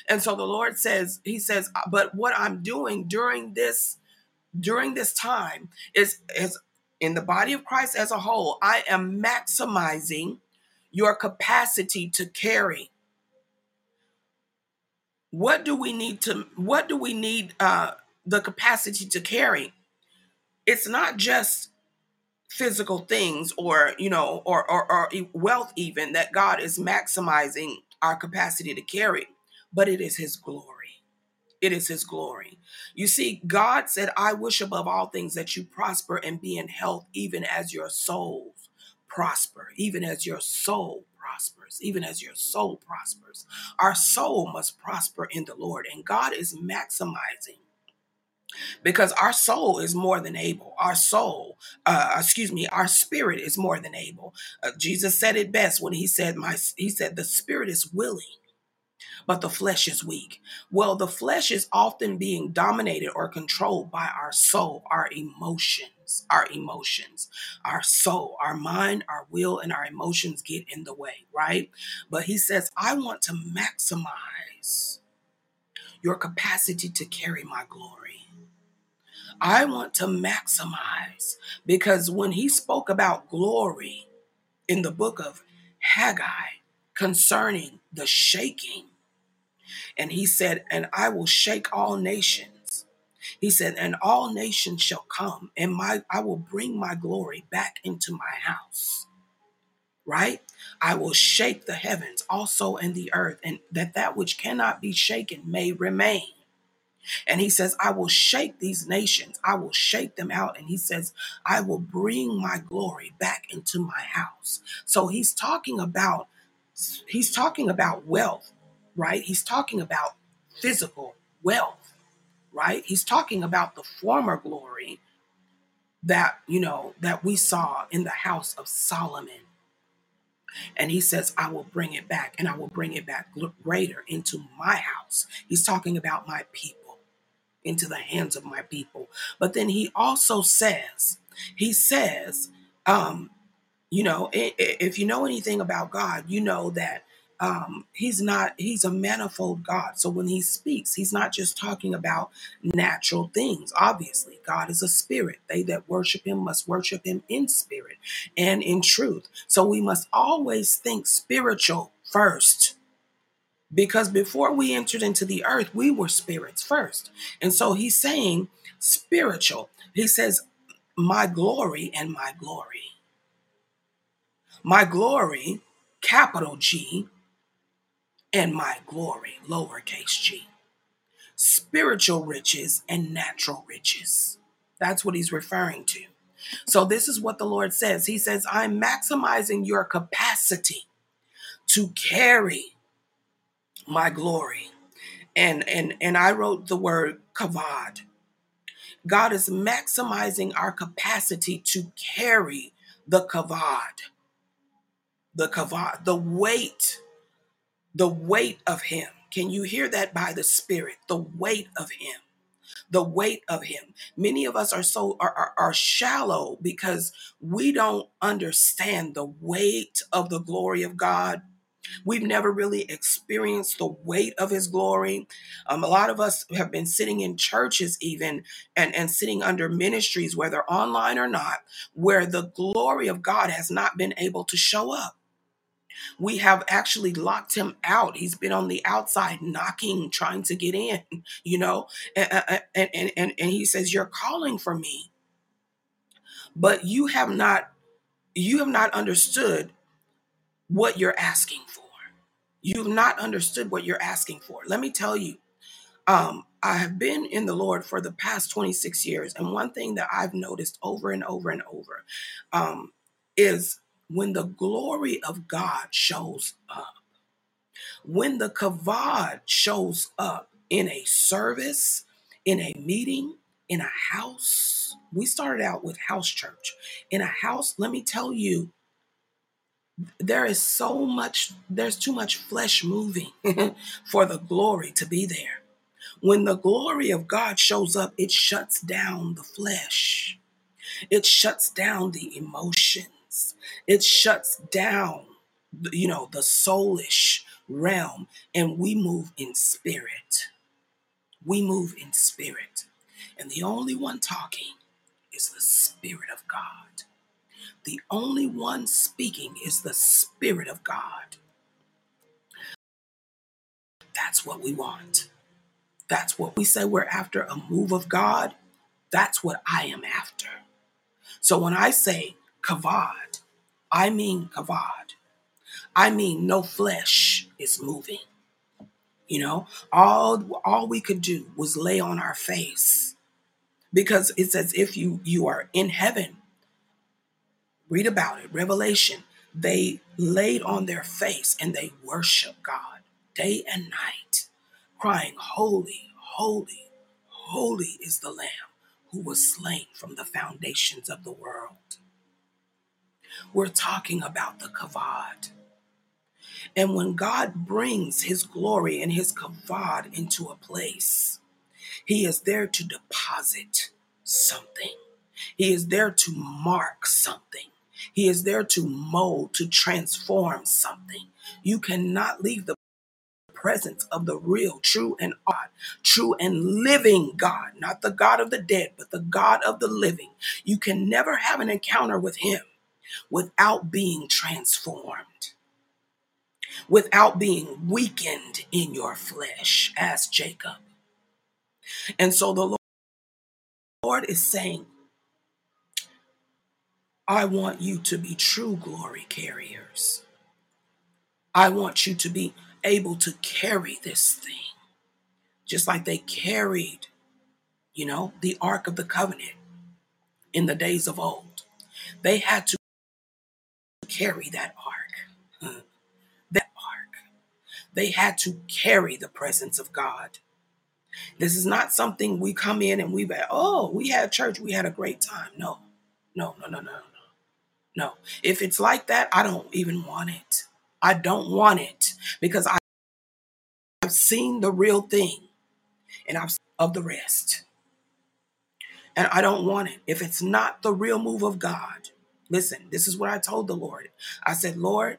And so the Lord says, He says, uh, but what I'm doing during this, during this time is, is in the body of Christ as a whole, I am maximizing your capacity to carry. What do we need to, what do we need uh, the capacity to carry? It's not just physical things or you know or, or, or wealth even that god is maximizing our capacity to carry but it is his glory. It is his glory. You see, God said, I wish above all things that you prosper and be in health, even as your souls prosper, even as your soul prospers, even as your soul prospers. Our soul must prosper in the Lord, and God is maximizing because our soul is more than able. Our soul, uh, excuse me, our spirit is more than able. Uh, Jesus said it best when he said, "My," he said, "The spirit is willing." But the flesh is weak. Well, the flesh is often being dominated or controlled by our soul, our emotions, our emotions, our soul, our mind, our will, and our emotions get in the way, right? But he says, I want to maximize your capacity to carry my glory. I want to maximize because when he spoke about glory in the book of Haggai concerning the shaking, and he said, And I will shake all nations. He said, And all nations shall come, and my I will bring my glory back into my house. Right? I will shake the heavens also and the earth, and that that which cannot be shaken may remain. And he says, I will shake these nations. I will shake them out. And he says, I will bring my glory back into my house. So he's talking about, he's talking about wealth right? He's talking about physical wealth, right? He's talking about the former glory that, you know, that we saw in the house of Solomon. And he says, I will bring it back and I will bring it back greater into my house. He's talking about my people. into the hands of my people. But then he also says, he says, um, you know, if you know anything about God, you know that um, he's not, he's a manifold God. So when he speaks, he's not just talking about natural things. Obviously, God is a spirit. They that worship him must worship him in spirit and in truth. So we must always think spiritual first because before we entered into the earth, we were spirits first. And so he's saying spiritual. He says, My glory and my glory. My glory, capital G, and my glory, lowercase g. Spiritual riches and natural riches. That's what he's referring to. So, this is what the Lord says He says, I'm maximizing your capacity to carry my glory. And and and I wrote the word kavod. God is maximizing our capacity to carry the kavod. The kavod, the weight, the weight of him. Can you hear that by the spirit? The weight of him. The weight of him. Many of us are so are, are, are shallow because we don't understand the weight of the glory of God We've never really experienced the weight of his glory. Um, a lot of us have been sitting in churches, even and, and sitting under ministries, whether online or not, where the glory of God has not been able to show up. We have actually locked him out. He's been on the outside knocking, trying to get in, (laughs) you know, and, and, and, and, he says, You're calling for me, but you have not you have not understood what you're asking for. You've not understood what you're asking for. Let me tell you, um, I have been in the Lord for the past 26 years. And one thing that I've noticed over and over and over um, is when the glory of God shows up, when the kavod shows up in a service, in a meeting, in a house. We started out with house church. In a house, let me tell you, there is so much, there's too much flesh moving (laughs) for the glory to be there. When the glory of God shows up, it shuts down the flesh, it shuts down the emotions, it shuts down, you know, the soulish realm, and we move in spirit. We move in spirit. And the only one talking is the Spirit of God. The only one speaking is the Spirit of God. That's what we want. That's what we say we're after a move of God. That's what I am after. So when I say kavod, I mean kavod. I mean no flesh is moving. You know, all all we could do was lay on our face because it's as if you you are in heaven Read about it, Revelation. They laid on their face and they worship God day and night, crying, Holy, holy, holy is the Lamb who was slain from the foundations of the world. We're talking about the kavod. And when God brings his glory and his kavod into a place, he is there to deposit something. He is there to mark something. He is there to mold, to transform something. You cannot leave the presence of the real, true, and odd, true and living God, not the God of the dead, but the God of the living. You can never have an encounter with Him without being transformed, without being weakened in your flesh, as Jacob. And so the Lord is saying, I want you to be true glory carriers. I want you to be able to carry this thing, just like they carried, you know, the Ark of the Covenant in the days of old. They had to carry that ark. That ark. They had to carry the presence of God. This is not something we come in and we bet, oh, we had church, we had a great time. No, no, no, no, no. No. If it's like that, I don't even want it. I don't want it because I've seen the real thing. and I've of the rest. And I don't want it. If it's not the real move of God, listen, this is what I told the Lord. I said, Lord,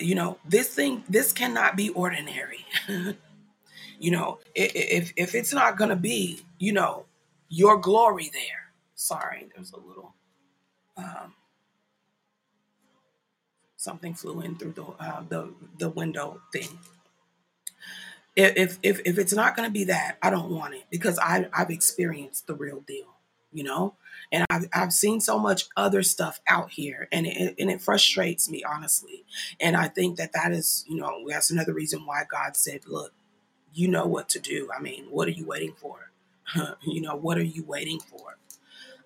you know, this thing, this cannot be ordinary. (laughs) you know, if if it's not gonna be, you know, your glory there. Sorry, there's a little um, something flew in through the uh, the the window thing if if if it's not going to be that, I don't want it because I I've experienced the real deal, you know, and I've I've seen so much other stuff out here, and it and it frustrates me honestly, and I think that that is you know that's another reason why God said, look, you know what to do. I mean, what are you waiting for? (laughs) you know, what are you waiting for?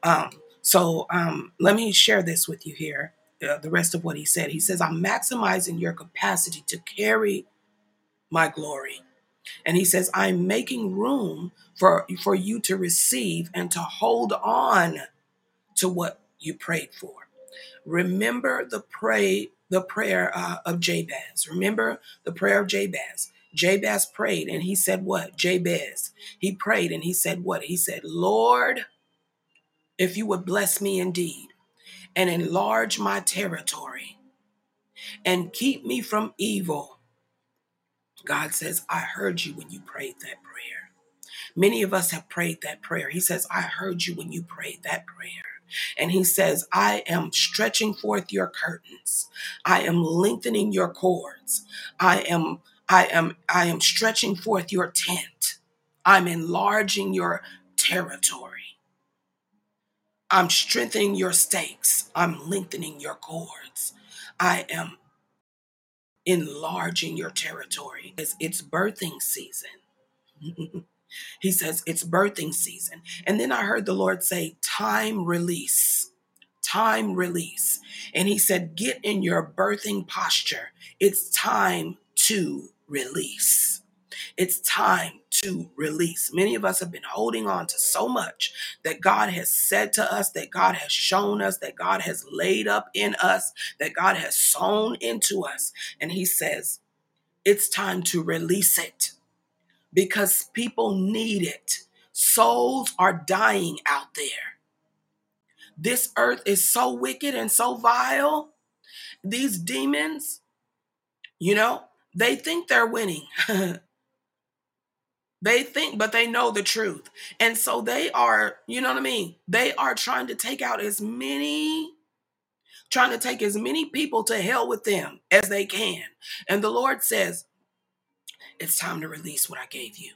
Um, so um, let me share this with you here. Uh, the rest of what he said. He says, I'm maximizing your capacity to carry my glory. And he says, I'm making room for, for you to receive and to hold on to what you prayed for. Remember the pray the prayer uh, of Jabez. Remember the prayer of Jabez. Jabez prayed and he said what? Jabez. He prayed and he said what? He said, Lord, if you would bless me indeed and enlarge my territory and keep me from evil God says, I heard you when you prayed that prayer. Many of us have prayed that prayer. He says, I heard you when you prayed that prayer. And he says, I am stretching forth your curtains. I am lengthening your cords. I am, I am, I am stretching forth your tent. I'm enlarging your territory. I'm strengthening your stakes. I'm lengthening your cords. I am enlarging your territory. It's, it's birthing season. (laughs) he says it's birthing season. And then I heard the Lord say, time release. Time release. And he said, get in your birthing posture. It's time to release. It's time to release. Many of us have been holding on to so much that God has said to us, that God has shown us, that God has laid up in us, that God has sown into us. And He says, it's time to release it because people need it. Souls are dying out there. This earth is so wicked and so vile. These demons, you know, they think they're winning. (laughs) They think, but they know the truth. And so they are, you know what I mean? They are trying to take out as many, trying to take as many people to hell with them as they can. And the Lord says, it's time to release what I gave you.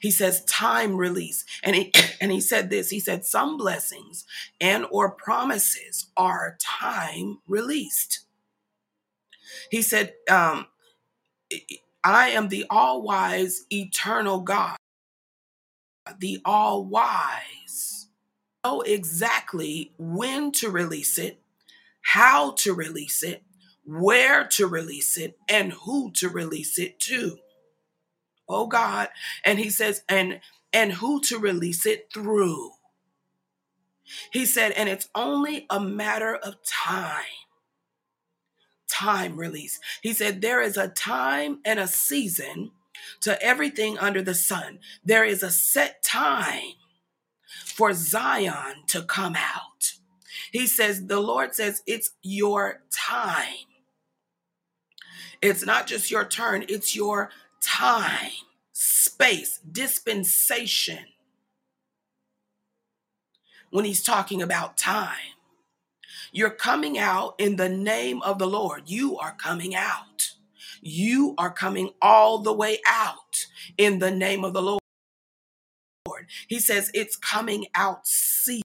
He says time release. And he (clears throat) and he said this. He said some blessings and or promises are time released. He said um I am the all wise, eternal God, the all wise. Know exactly when to release it, how to release it, where to release it, and who to release it to. Oh God. And he says, and and who to release it through. He said, and it's only a matter of time time release. He said, There is a time and a season to everything under the sun. There is a set time for Zion to come out. He says, The Lord says, It's your time. It's not just your turn, it's your time, space, dispensation. When he's talking about time. You're coming out in the name of the Lord. You are coming out. You are coming all the way out in the name of the Lord. He says it's coming out see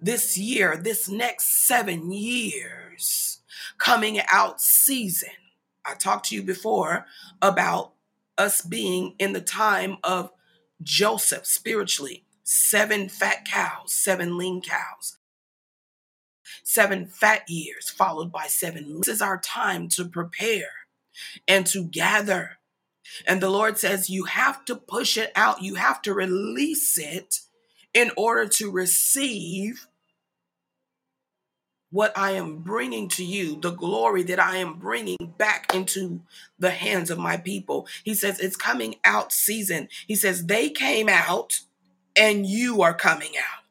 this year, this next seven years, coming out season. I talked to you before about us being in the time of Joseph spiritually. Seven fat cows, seven lean cows, seven fat years followed by seven. This is our time to prepare and to gather. And the Lord says, you have to push it out, you have to release it in order to receive what I am bringing to you, the glory that I am bringing back into the hands of my people. He says it's coming out season. He says they came out and you are coming out.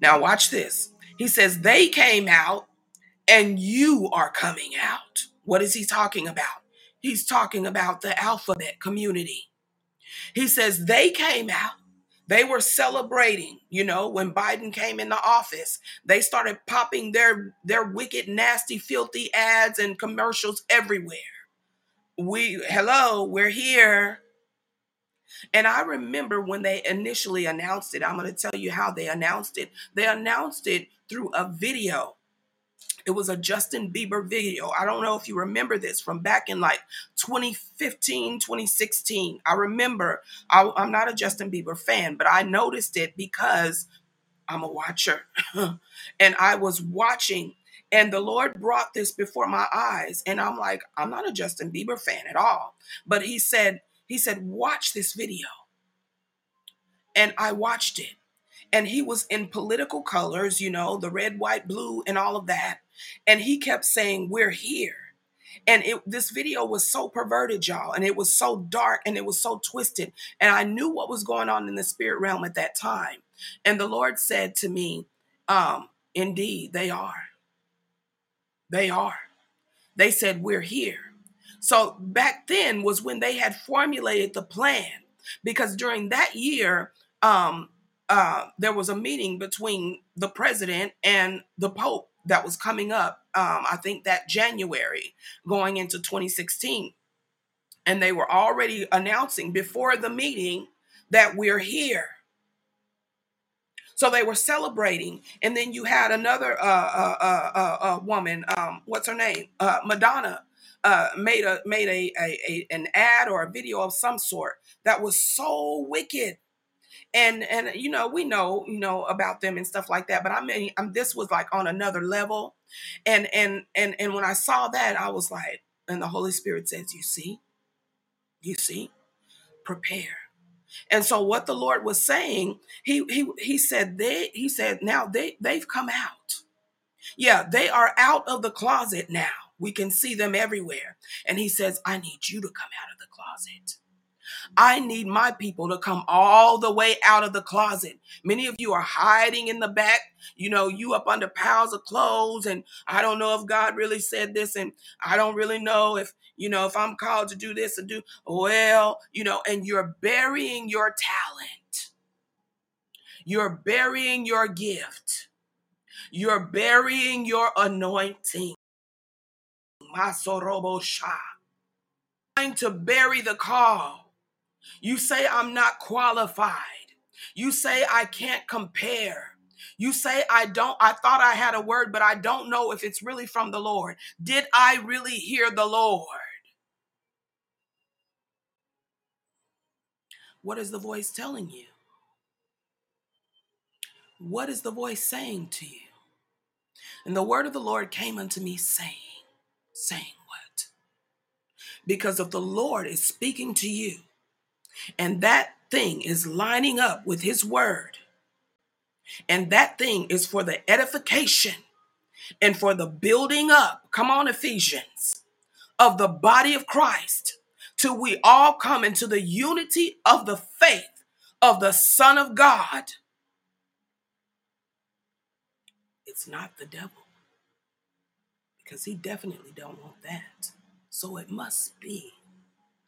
Now, watch this. He says they came out and you are coming out. What is he talking about? He's talking about the alphabet community. He says they came out they were celebrating, you know, when Biden came into office. They started popping their their wicked, nasty, filthy ads and commercials everywhere. We hello, we're here. And I remember when they initially announced it, I'm going to tell you how they announced it. They announced it through a video it was a Justin Bieber video. I don't know if you remember this from back in like 2015, 2016. I remember, I, I'm not a Justin Bieber fan, but I noticed it because I'm a watcher. (laughs) and I was watching, and the Lord brought this before my eyes. And I'm like, I'm not a Justin Bieber fan at all. But He said, He said, watch this video. And I watched it. And he was in political colors, you know, the red, white, blue, and all of that. And he kept saying, We're here. And it, this video was so perverted, y'all, and it was so dark and it was so twisted. And I knew what was going on in the spirit realm at that time. And the Lord said to me, um, Indeed, they are. They are. They said, We're here. So back then was when they had formulated the plan. Because during that year, um, uh, there was a meeting between the president and the Pope that was coming up, um, I think that January going into 2016. And they were already announcing before the meeting that we're here. So they were celebrating. And then you had another uh, uh, uh, uh, uh woman, um, what's her name? Uh, made a made a, a, a an ad or a video of some sort that was so wicked. And and you know we know you know about them and stuff like that but i mean I'm, this was like on another level. And and and and when i saw that i was like and the holy spirit says you see? You see? Prepare. And so what the lord was saying he he he said they he said now they they've come out. Yeah they are out of the closet now we can see them everywhere and he says i need you to come out of the closet I need my people to come all the way out of the closet. Many of you are hiding in the back, you know, you up under piles of clothes, and I don't know if God really said this, and I don't really know if, you know, if I'm called to do this or do well, you know, and you're burying your talent. You're burying your gift. You're burying your anointing. Masorobo Trying to bury the call you say I'm not qualified. You say I can't compare. You say I don't I thought I had a word but I don't know if it's really from the Lord. Did I really hear the Lord? What is the voice telling you? What is the voice saying to you? And the word of the Lord came unto me saying, saying what? Because if the Lord is speaking to you, and that thing is lining up with his word. And that thing is for the edification and for the building up, come on, Ephesians, of the body of Christ, till we all come into the unity of the faith of the Son of God. It's not the devil. Because he definitely don't want that. So it must be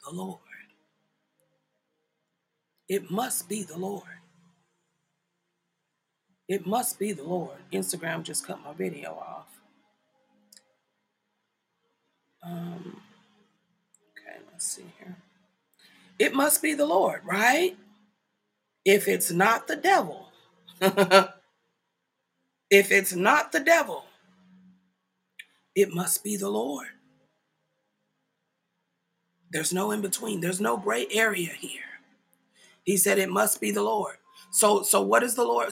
the Lord. It must be the Lord. It must be the Lord. Instagram just cut my video off. Um, okay, let's see here. It must be the Lord, right? If it's not the devil, (laughs) if it's not the devil, it must be the Lord. There's no in between, there's no gray area here. He said it must be the Lord. So so what is the Lord?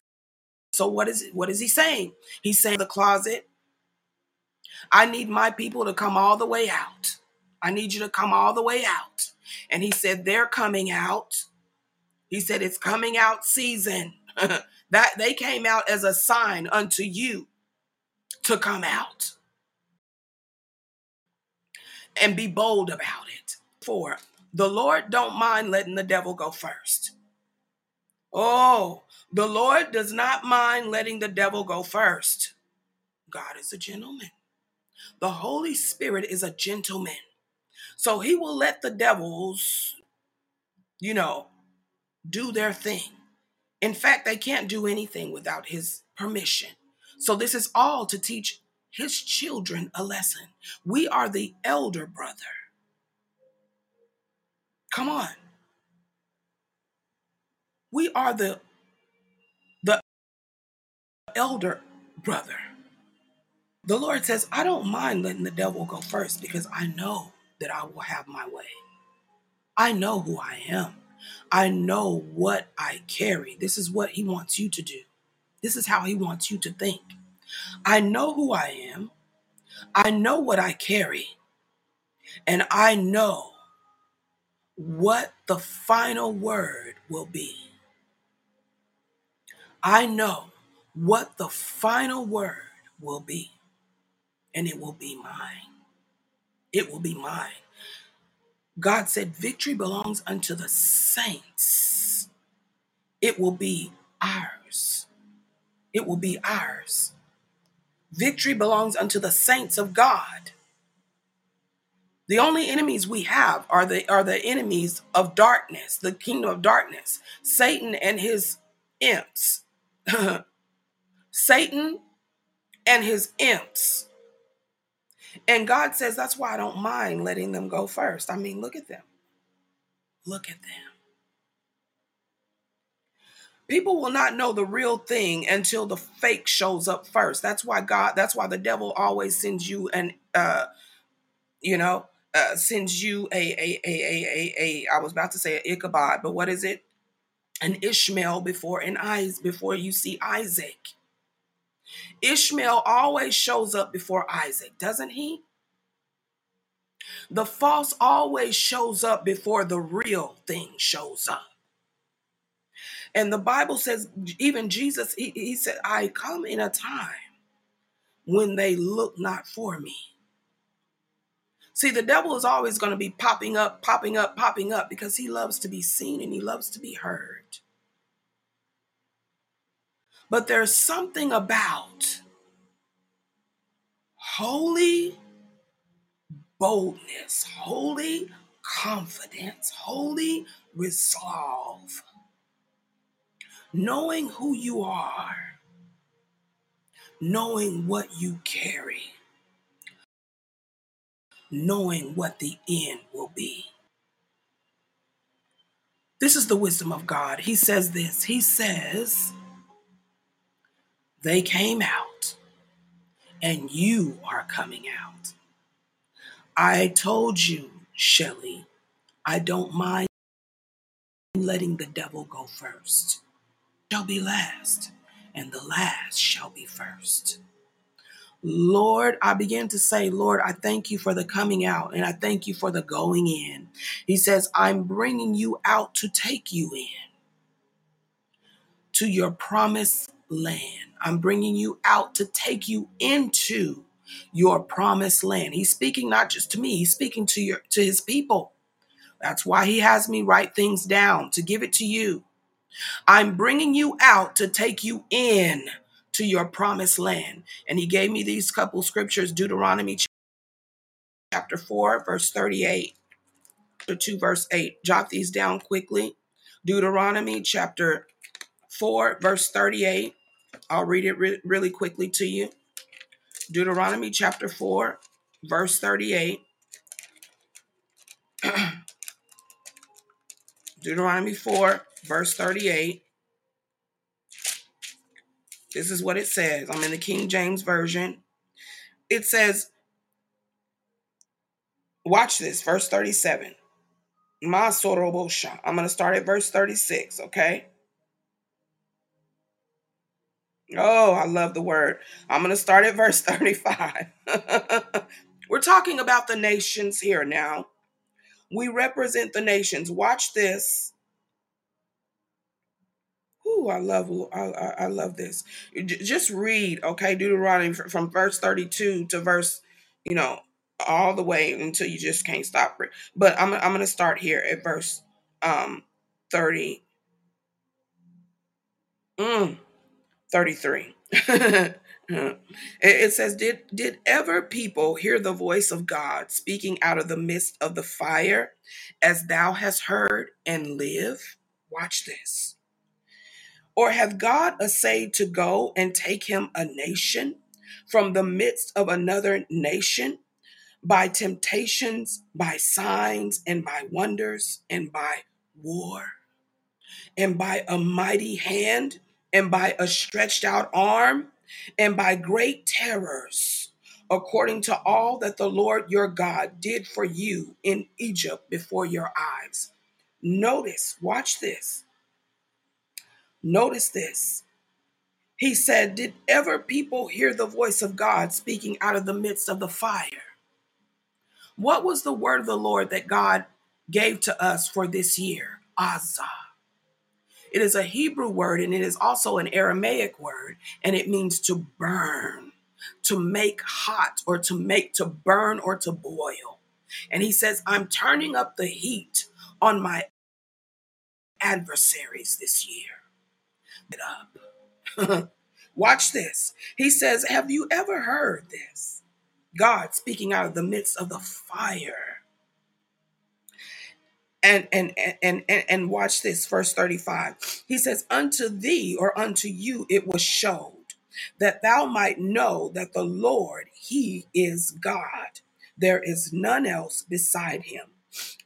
So what is what is he saying? He's saying the closet. I need my people to come all the way out. I need you to come all the way out. And he said they're coming out. He said it's coming out season. (laughs) that they came out as a sign unto you to come out and be bold about it. For the Lord don't mind letting the devil go first. Oh, the Lord does not mind letting the devil go first. God is a gentleman. The Holy Spirit is a gentleman. So he will let the devils, you know, do their thing. In fact, they can't do anything without his permission. So this is all to teach his children a lesson. We are the elder brother. Come on. We are the the elder brother. The Lord says, I don't mind letting the devil go first because I know that I will have my way. I know who I am. I know what I carry. This is what He wants you to do. This is how He wants you to think. I know who I am. I know what I carry. And I know what the final word will be. I know what the final word will be, and it will be mine. It will be mine. God said, Victory belongs unto the saints. It will be ours. It will be ours. Victory belongs unto the saints of God. The only enemies we have are the are the enemies of darkness, the kingdom of darkness, Satan and his imps. (laughs) Satan and his imps. And God says that's why I don't mind letting them go first. I mean, look at them. Look at them. People will not know the real thing until the fake shows up first. That's why God, that's why the devil always sends you an uh you know, uh sends you a a a a a, a I was about to say Ichabod, but what is it? An Ishmael before an eyes before you see Isaac. Ishmael always shows up before Isaac, doesn't he? The false always shows up before the real thing shows up. And the Bible says, even Jesus, he, he said, I come in a time when they look not for me. See, the devil is always going to be popping up, popping up, popping up because he loves to be seen and he loves to be heard. But there's something about holy boldness, holy confidence, holy resolve knowing who you are, knowing what you carry, knowing what the end will be. This is the wisdom of God. He says this He says, They came out, and you are coming out. I told you, Shelley, I don't mind letting the devil go first shall be last, and the last shall be first. Lord, I begin to say, Lord, I thank you for the coming out and I thank you for the going in. He says, I'm bringing you out to take you in to your promised land. I'm bringing you out to take you into your promised land. He's speaking not just to me, he's speaking to your to his people. That's why he has me write things down to give it to you. I'm bringing you out to take you in to your promised land. And he gave me these couple scriptures Deuteronomy chapter 4, verse 38 to 2, verse 8. Jot these down quickly. Deuteronomy chapter 4, verse 38. I'll read it re- really quickly to you. Deuteronomy chapter 4, verse 38. Deuteronomy 4, verse 38. This is what it says. I'm in the King James Version. It says, watch this, verse 37. I'm going to start at verse 36, okay? Oh, I love the word. I'm going to start at verse (laughs) 35. We're talking about the nations here now. We represent the nations. Watch this. Ooh, I love I, I I love this. Just read, okay, Deuteronomy from verse 32 to verse, you know, all the way until you just can't stop. re- But I'm I'm going to start here at verse um 30 mm, 33. (laughs) Mm. it it says did did ever people hear the voice of God speaking out of the midst of the fire as thou hast heard and live? Watch this. Or hath God essayed to go and take him a nation from the midst of another nation by temptations, by signs, and by wonders, and by war, and by a mighty hand, and by a stretched out arm, and by great terrors, according to all that the Lord your God did for you in Egypt before your eyes? Notice, watch this. Notice this He said, Did ever people hear the voice of God speaking out of the midst of the fire? What was the word of the Lord that God gave to us for this year? Azah. It is a Hebrew word and it is also an Aramaic word, and it means to burn, to make hot, or to make, to burn, or to boil. And he says, I'm turning up the heat on my adversaries this year. Get up. (laughs) Watch this. He says, Have you ever heard this? God speaking out of the midst of the fire. And and and and and watch this, verse 35. He says, Unto thee or unto you it was showed that thou might know that the Lord, He is God. There is none else beside him.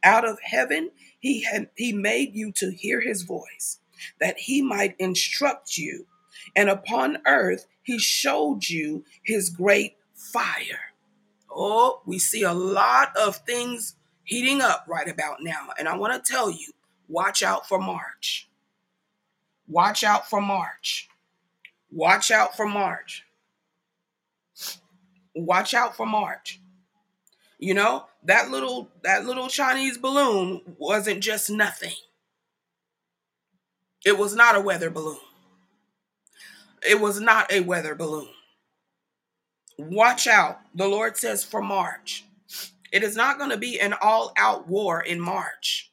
Out of heaven he had he made you to hear his voice, that he might instruct you. And upon earth he showed you his great fire. Oh, we see a lot of things heating up right about now. And I want to tell you, watch out for March. Watch out for March. Watch out for March. Watch out for March. You know, that little that little Chinese balloon wasn't just nothing. It was not a weather balloon. It was not a weather balloon. Watch out. The Lord says for March. It is not going to be an all-out war in March.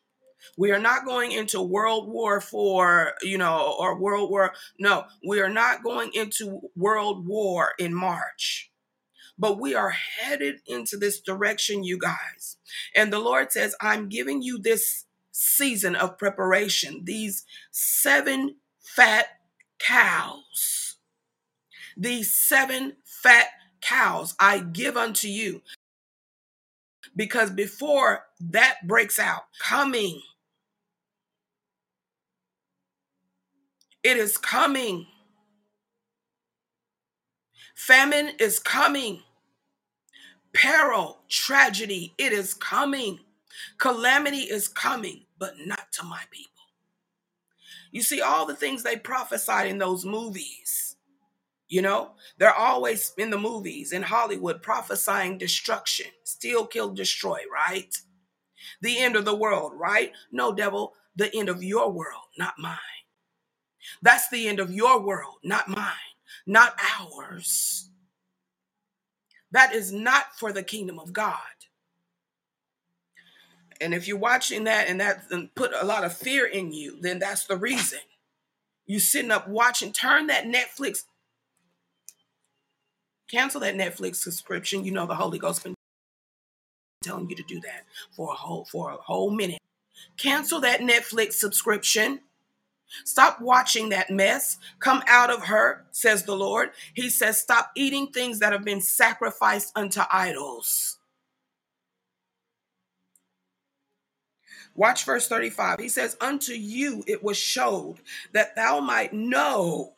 We are not going into World War for, you know, or World War. No, we are not going into World War in March. But we are headed into this direction, you guys. And the Lord says, I'm giving you this season of preparation, these seven fat cows. These seven fat cows I give unto you. Because before that breaks out, coming, it is coming. Famine is coming. Peril, tragedy, it is coming. Calamity is coming, but not to my people. You see, all the things they prophesied in those movies, you know, they're always in the movies in Hollywood prophesying destruction, steal, kill, destroy, right? The end of the world, right? No, devil, the end of your world, not mine. That's the end of your world, not mine, not ours. That is not for the kingdom of God. And if you're watching that and that and put a lot of fear in you, then that's the reason. You sitting up watching, turn that Netflix, cancel that Netflix subscription. You know the Holy Ghost been telling you to do that for a whole for a whole minute. Cancel that Netflix subscription. Stop watching that mess. Come out of her, says the Lord. He says, stop eating things that have been sacrificed unto idols. Watch verse 35. He says, Unto you it was showed that thou might know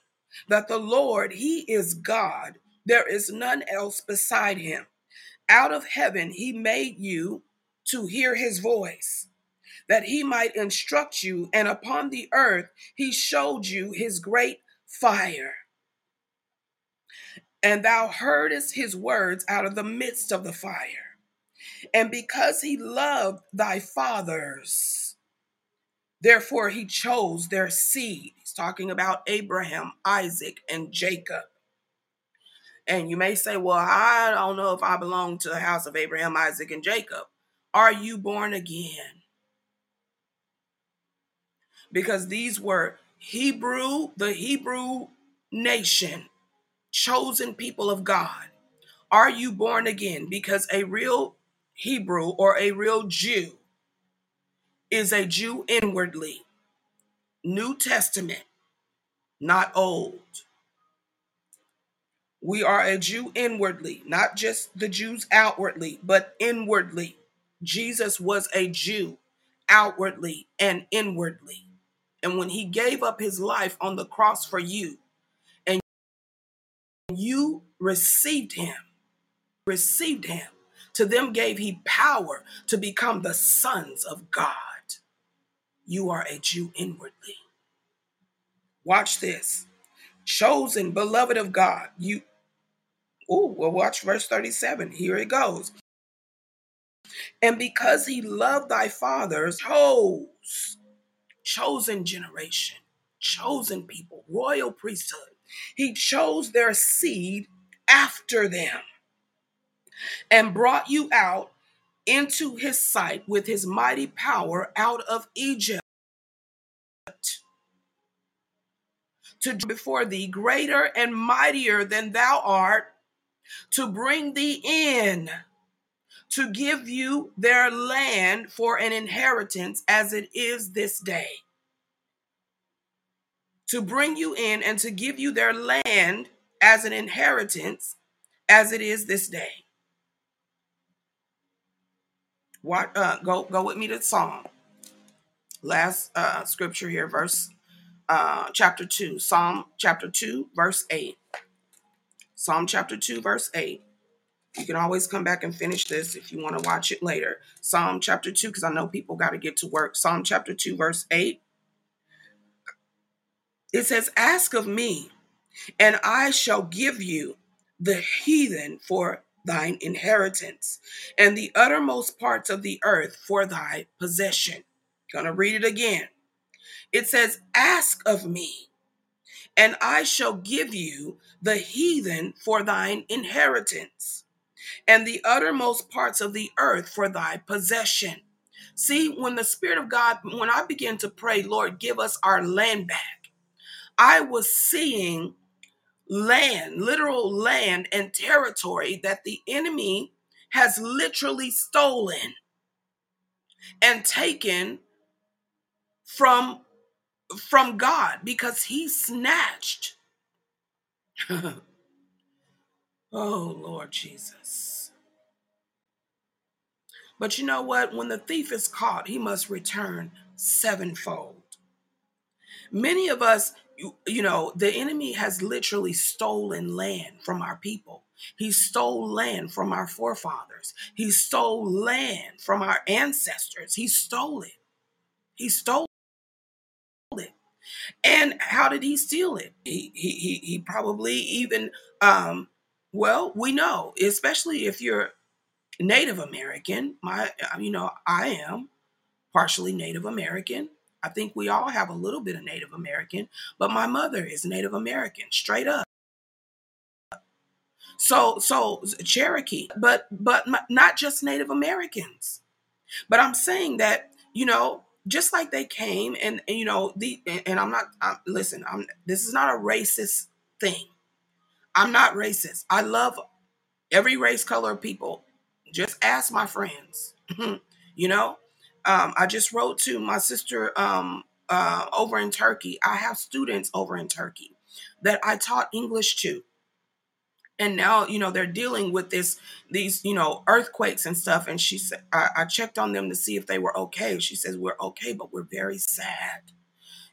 that the Lord, He is God. There is none else beside Him. Out of heaven He made you to hear His voice, that He might instruct you, and upon the earth He showed you His great fire. And thou heardest His words out of the midst of the fire. And because He loved thy fathers, Therefore, he chose their seed. He's talking about Abraham, Isaac, and Jacob. And you may say, well, I don't know if I belong to the house of Abraham, Isaac, and Jacob. Are you born again? Because these were Hebrew, the Hebrew nation, chosen people of God. Are you born again? Because a real Hebrew or a real Jew is a Jew inwardly. New Testament, not old. We are a Jew inwardly, not just the Jews outwardly, but inwardly. Jesus was a Jew outwardly and inwardly. And when he gave up his life on the cross for you, and you received him, received him, to them gave he power to become the sons of God. You are a Jew inwardly. Watch this. Chosen, beloved of God. You Oh, well, watch verse 37. Here it goes. And because he loved thy fathers, chose chosen generation, chosen people, royal priesthood. He chose their seed after them and brought you out into his sight with his mighty power out of Egypt to before thee greater and mightier than thou art to bring thee in to give you their land for an inheritance as it is this day to bring you in and to give you their land as an inheritance as it is this day. What uh, go go with me to Psalm. Last uh, scripture here, verse uh, chapter 2, Psalm chapter 2, verse 8. Psalm chapter 2, verse 8. You can always come back and finish this if you want to watch it later. Psalm chapter 2, because I know people got to get to work. Psalm chapter 2, verse 8. It says, Ask of me, and I shall give you the heathen for thine inheritance, and the uttermost parts of the earth for thy possession. Gonna read it again. It says, Ask of me, and I shall give you the heathen for thine inheritance, and the uttermost parts of the earth for thy possession. See, when the Spirit of God, when I began to pray, Lord, give us our land back I was seeing land, literal land and territory that the enemy has literally stolen and taken from from God because he snatched (laughs) Oh Lord Jesus. But you know what? When the thief is caught, he must return sevenfold. Many of us you, you know, the enemy has literally stolen land from our people. He stole land from our forefathers. He stole land from our ancestors. He stole it. He stole. And how did he steal it? He he he, he probably even um well, we know, especially if you're Native American, my you know, I am partially Native American. I think we all have a little bit of Native American, but my mother is Native American, straight up. So, so Cherokee, but but not just Native Americans. But I'm saying that you know, just like they came and, and you know the and I'm not I'm, listen. I'm this is not a racist thing. I'm not racist. I love every race, color people. Just ask my friends. (laughs) you know, um, I just wrote to my sister um, uh, over in Turkey. I have students over in Turkey that I taught English to. And now, you know, they're dealing with this, these, you know, earthquakes and stuff. And she said, I, checked on them to see if they were okay. She says, We're okay, but we're very sad.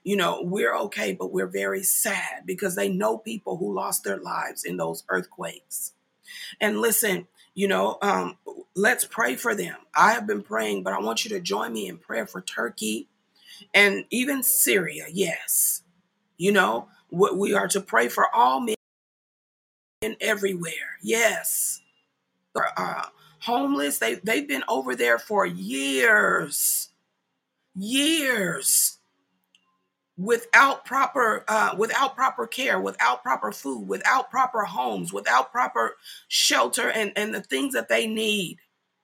You know, we're okay, but we're very sad because they know people who lost their lives in those earthquakes. And listen, you know, um, let's pray for them. I have been praying, but I want you to join me in prayer for Turkey and even Syria. Yes, you know, we are to pray for all men everywhere. Yes, uh, homeless. They they've been over there for years, years. without proper uh, without proper care without proper food without proper homes without proper shelter and and the things that they need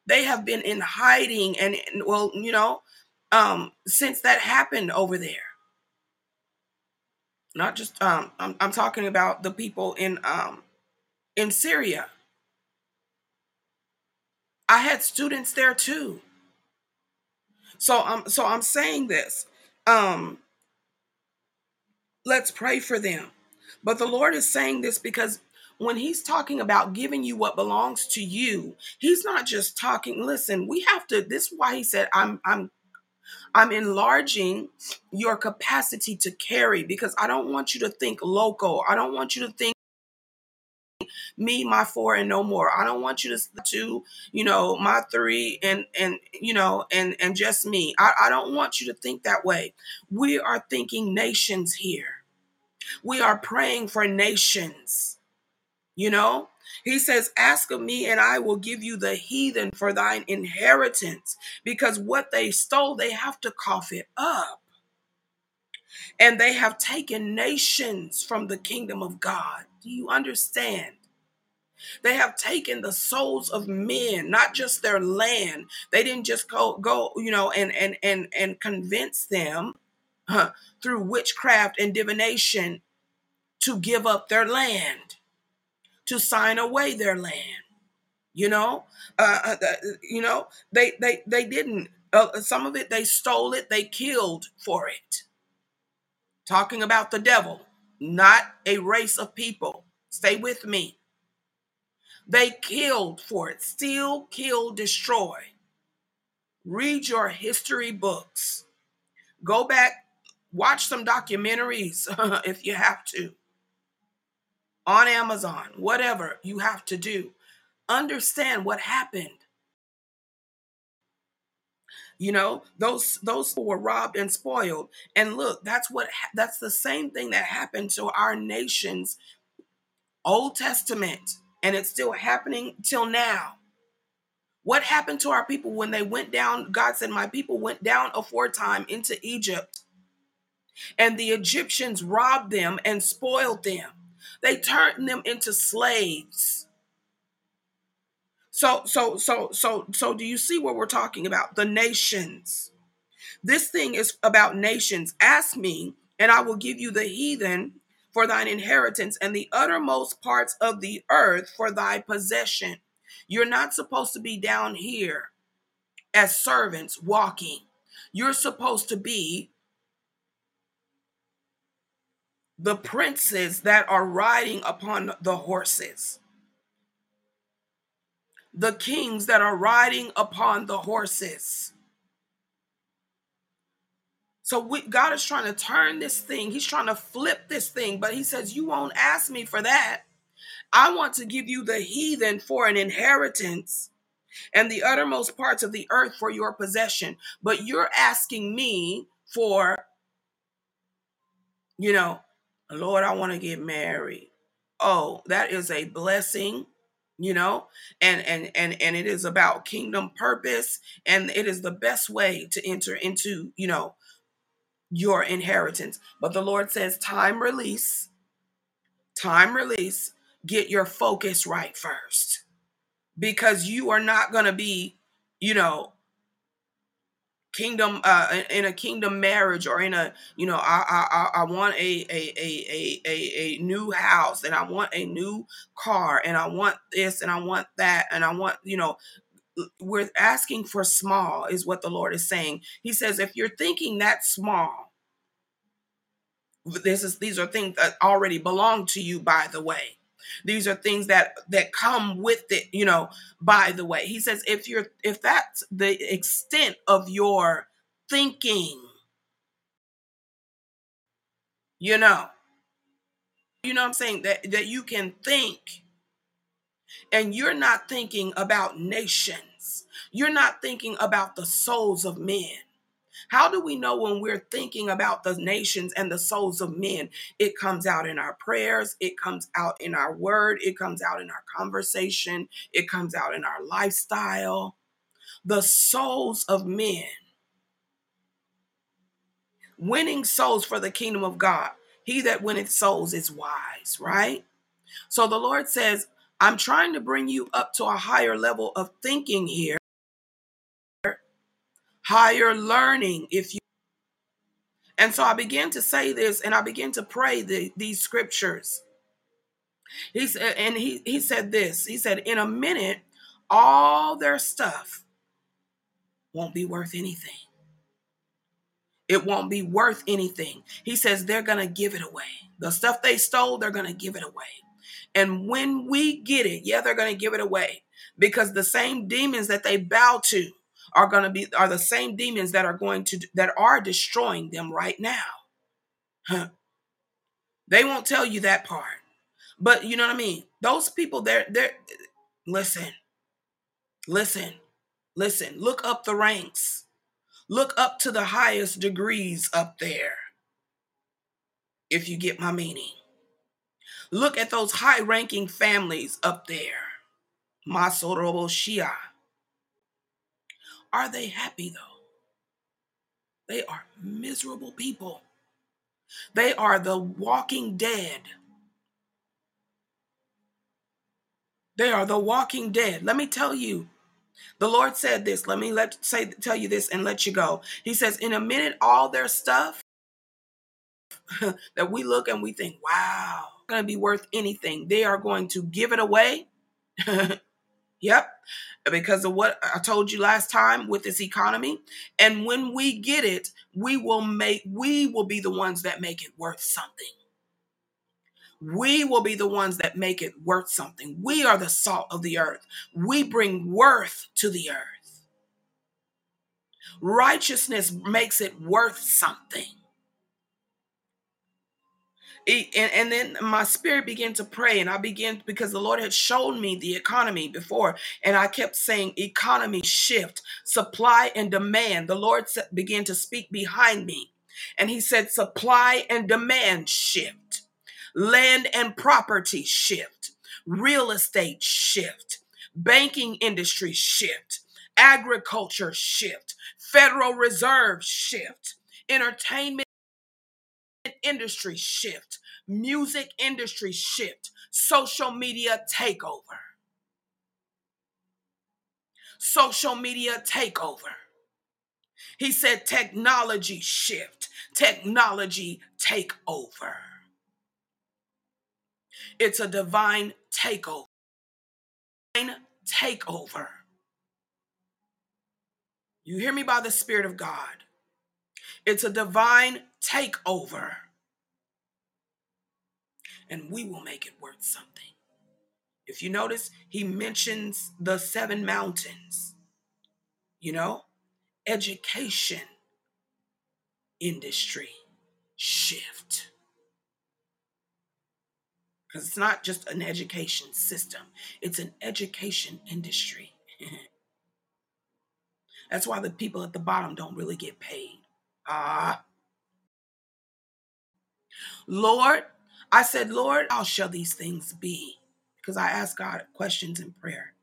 they have been in hiding and well you know um since that happened over there not just um I'm, I'm talking about the people in um in syria i had students there too so i'm so i'm saying this um let's pray for them. But the Lord is saying this because when he's talking about giving you what belongs to you, he's not just talking, listen, we have to this is why he said I'm I'm I'm enlarging your capacity to carry because I don't want you to think local. I don't want you to think me, my four, and no more. I don't want you to you know my three and and you know and and just me. I, I don't want you to think that way. We are thinking nations here. We are praying for nations. You know, he says, Ask of me, and I will give you the heathen for thine inheritance. Because what they stole, they have to cough it up. And they have taken nations from the kingdom of God. Do you understand? They have taken the souls of men, not just their land. They didn't just go, go you know, and and and and convince them huh, through witchcraft and divination to give up their land, to sign away their land. You know, uh, uh, uh, you know, they they they didn't. Uh, some of it they stole it, they killed for it. Talking about the devil, not a race of people. Stay with me. They killed for it, steal, kill, destroy. Read your history books. Go back, watch some documentaries (laughs) if you have to on Amazon, whatever you have to do. Understand what happened. You know, those those were robbed and spoiled. And look, that's what that's the same thing that happened to our nation's Old Testament, and it's still happening till now. What happened to our people when they went down? God said, My people went down aforetime into Egypt, and the Egyptians robbed them and spoiled them. They turned them into slaves. So, so, so, so, so, do you see what we're talking about? The nations. This thing is about nations. Ask me, and I will give you the heathen for thine inheritance and the uttermost parts of the earth for thy possession. You're not supposed to be down here as servants walking. You're supposed to be the princes that are riding upon the horses, the kings that are riding upon the horses. So we, God is trying to turn this thing. He's trying to flip this thing, but he says, You won't ask me for that. I want to give you the heathen for an inheritance and the uttermost parts of the earth for your possession. But you're asking me for, you know, Lord, I want to get married. Oh, that is a blessing, you know, and and and and it is about kingdom purpose, and it is the best way to enter into, you know, your inheritance. But the Lord says, time release, time release, get your focus right first. Because you are not going to be, you know, kingdom uh in a kingdom marriage or in a you know i i i want a a a a a new house and i want a new car and i want this and i want that and i want you know we're asking for small is what the lord is saying he says if you're thinking that small this is these are things that already belong to you by the way. These are things that that come with it you know by the way. He says if you're if that's the extent of your thinking you know you know i'm saying? That that you can think and you're not thinking about nations. You're not thinking about the souls of men how do we know when we're thinking about the nations and the souls of men? It comes out in our prayers, it comes out in our word, it comes out in our conversation, it comes out in our lifestyle. The souls of men winning souls for the kingdom of God. He that winneth souls is wise, right? So the Lord says, I'm trying to bring you up to a higher level of thinking here, higher learning, if you. And so I began to say this and I began to pray the, these scriptures. He said, and he, he said this He said, In a minute, all their stuff won't be worth anything. It won't be worth anything. He says they're to give it away. The stuff they stole, they're to give it away. And when we get it, yeah, they're to give it away because the same demons that they bow to are going to be are the same demons that are going to that are destroying them right now. Huh. They won't tell you that part. But you know what I mean? Those people they're they're listen. Listen. Listen. Look up the ranks. Look up to the highest degrees up there. If you get my meaning. Look at those high ranking families up there. Masorobo Shia. Are they happy though? They are miserable people. They are the walking dead. They are the walking dead. Let me tell you, the Lord said this. Let me let say tell you this and let you go. He says, in a minute, all their stuff (laughs) that we look and we think, wow, to be worth anything. They are going to give it away. (laughs) yep. Because of what I told you last time with this economy. And when we get it, we will make we will be the ones that make it worth something. We will be the ones that make it worth something. We are the salt of the earth. We bring worth to the earth. Righteousness makes it worth something and, and then my spirit began to pray and i began because the lord had shown me the economy before and i kept saying economy shift supply and demand. The lord began to speak behind me and he said supply and demand shift land and property shift real estate shift banking industry shift agriculture shift federal reserve shift entertainment industry shift, music industry shift, social media takeover. Social media takeover. He said technology shift, technology takeover. It's a divine takeover. Divine takeover. You hear me by the Spirit of God. It's a divine takeover and we will make it worth something. If you notice, he mentions the seven mountains, you know, education industry shift. Because it's not just an education system, it's an education industry. (laughs) That's why the people at the bottom don't really get paid. Ah. Lord, I said, Lord, how shall these things be? Because I asked God questions in prayer.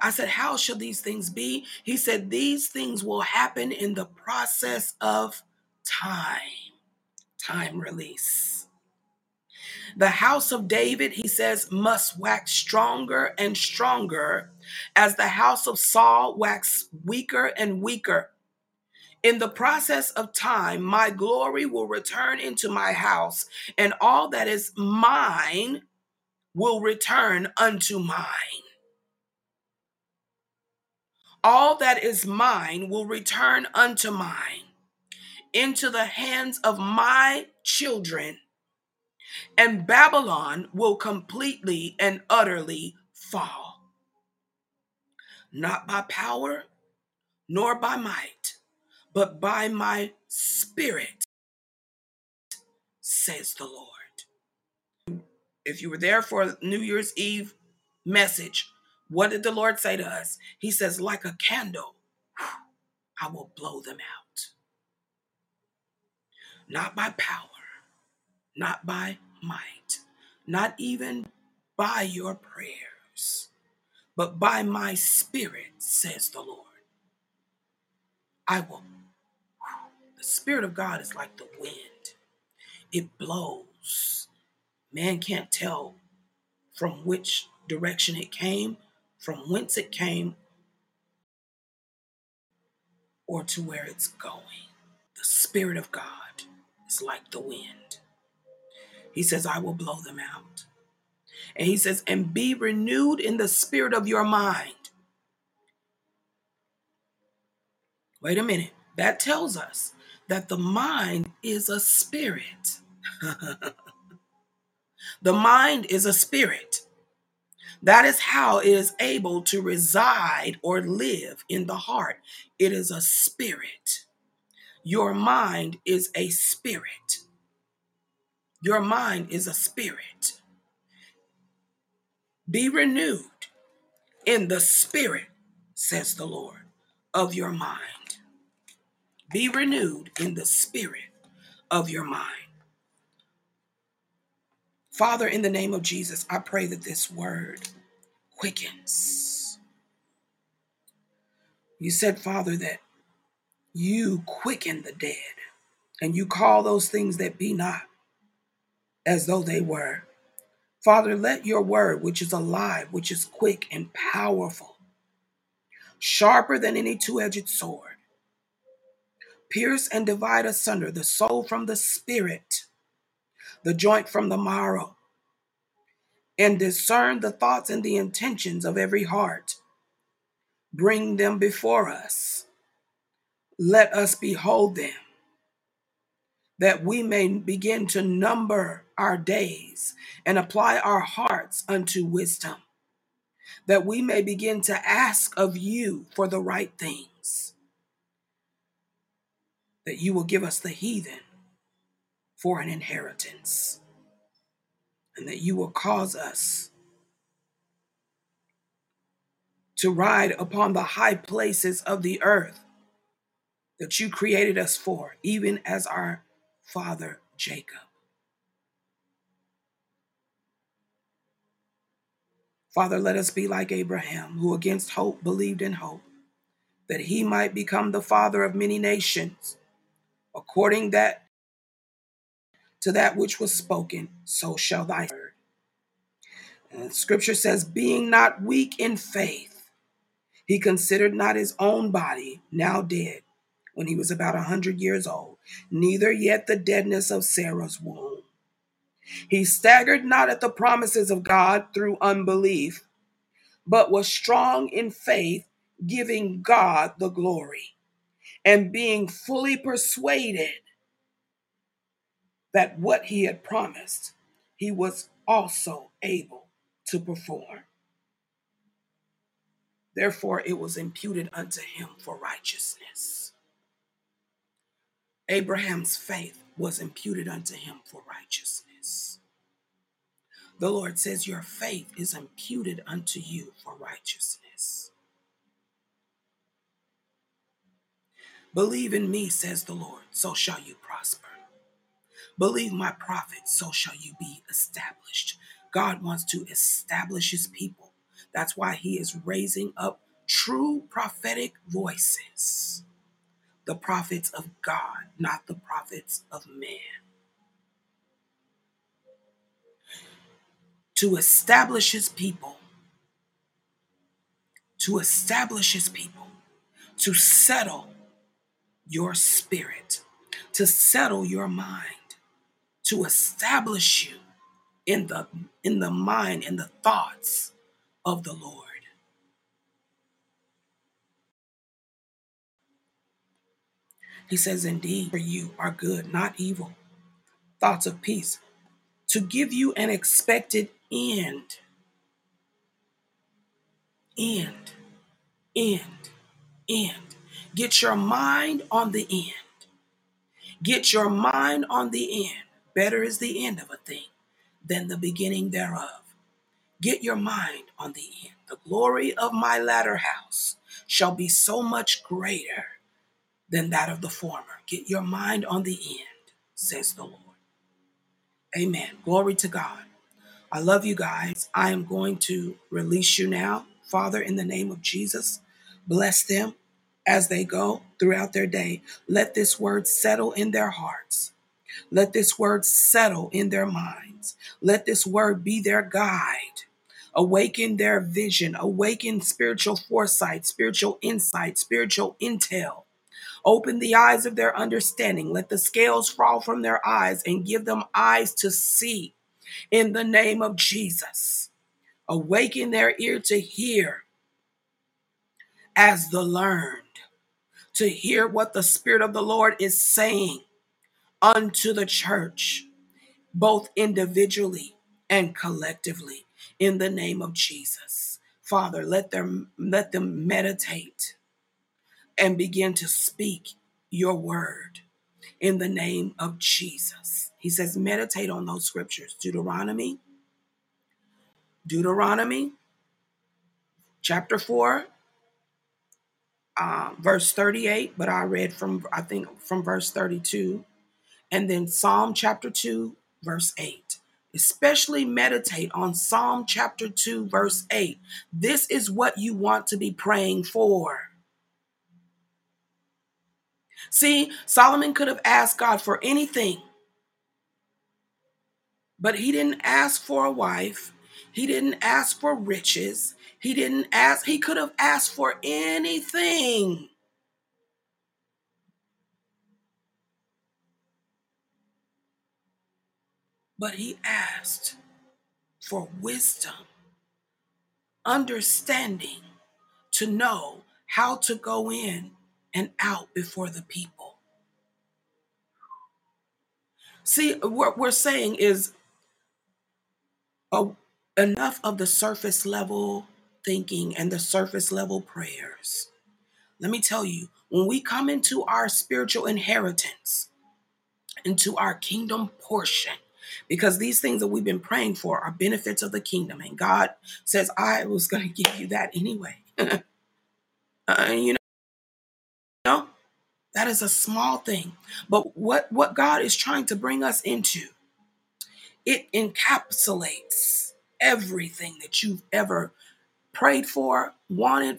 I said, How shall these things be? He said, These things will happen in the process of time. Time release. The house of David, he says, must wax stronger and stronger as the house of Saul waxed weaker and weaker. In the process of time, my glory will return into my house, and all that is mine will return unto mine. All that is mine will return unto mine, into the hands of my children, and Babylon will completely and utterly fall. Not by power, nor by might but by my spirit, says the Lord. If you were there for New Year's Eve message, what did the Lord say to us? He says, like a candle, I will blow them out. Not by power, not by might, not even by your prayers, but by my spirit, says the Lord. I will The Spirit of God is like the wind, it blows. Man can't tell from which direction it came, from whence it came, or to where it's going. The Spirit of God is like the wind. He says, I will blow them out. And he says, and be renewed in the spirit of your mind. Wait a minute. That tells us that the mind is a spirit. (laughs) the mind is a spirit. That is how it is able to reside or live in the heart. It is a spirit. Your mind is a spirit. Your mind is a spirit. Be renewed in the spirit, says the Lord, of your mind. Be renewed in the spirit of your mind. Father, in the name of Jesus, I pray that this word quickens. You said, Father, that you quicken the dead and you call those things that be not as though they were. Father, let your word, which is alive, which is quick and powerful, sharper than any two edged sword, pierce and divide asunder the soul from the spirit, the joint from the marrow, and discern the thoughts and the intentions of every heart. Bring them before us. Let us behold them that we may begin to number our days and apply our hearts unto wisdom, that we may begin to ask of you for the right things, that you will give us the heathen for an inheritance, and that you will cause us to ride upon the high places of the earth that you created us for, even as our father Jacob. Father, let us be like Abraham, who against hope believed in hope, that he might become the father of many nations, according that to that which was spoken, so shall thy word. And scripture says, being not weak in faith, he considered not his own body now dead when he was about a hundred years old, neither yet the deadness of Sarah's womb. He staggered not at the promises of God through unbelief, but was strong in faith, giving God the glory, and being fully persuaded that what he had promised, he was also able to perform. Therefore, it was imputed unto him for righteousness. Abraham's faith was imputed unto him for righteousness. The Lord says, Your faith is imputed unto you for righteousness. Believe in me, says the Lord, so shall you prosper. Believe my prophets, so shall you be established. God wants to establish his people. That's why he is raising up true prophetic voices the prophets of God, not the prophets of man. To establish his people, to establish his people, to settle your spirit, to settle your mind, to establish you in the in the mind and the thoughts of the Lord. He says, Indeed, for you are good, not evil, thoughts of peace, to give you an expected end. End, end, end. Get your mind on the end. Get your mind on the end. Better is the end of a thing than the beginning thereof. Get your mind on the end. The glory of my latter house shall be so much greater than that of the former. Get your mind on the end, says the Lord. Amen. Glory to God. I love you guys. I am going to release you now. Father, in the name of Jesus, bless them, as they go throughout their day. Let this word settle in their hearts. Let this word settle in their minds. Let this word be their guide. Awaken their vision, awaken spiritual foresight, spiritual insight, spiritual intel. Open the eyes of their understanding. Let the scales fall from their eyes and give them eyes to see in the name of Jesus. Awaken their ear to hear as the learned, to hear what the Spirit of the Lord is saying unto the church, both individually and collectively, in the name of Jesus. Father, let them let them meditate and begin to speak your word in the name of Jesus. He says, meditate on those scriptures. Deuteronomy, Deuteronomy chapter 4, uh, verse 38, but I read from, I think, from verse 32. And then Psalm chapter 2, verse 8. Especially meditate on Psalm chapter 2, verse 8. This is what you want to be praying for. See, Solomon could have asked God for anything, but he didn't ask for a wife. He didn't ask for riches. He didn't ask, he could have asked for anything. But he asked for wisdom, understanding to know how to go in and out before the people. See, what we're saying is uh, enough of the surface level thinking and the surface level prayers. Let me tell you, when we come into our spiritual inheritance, into our kingdom portion, because these things that we've been praying for are benefits of the kingdom, and God says, I was going (laughs) to give you that anyway. (laughs) uh, you know, that is a small thing. But what, what God is trying to bring us into, it encapsulates everything that you've ever prayed for, wanted,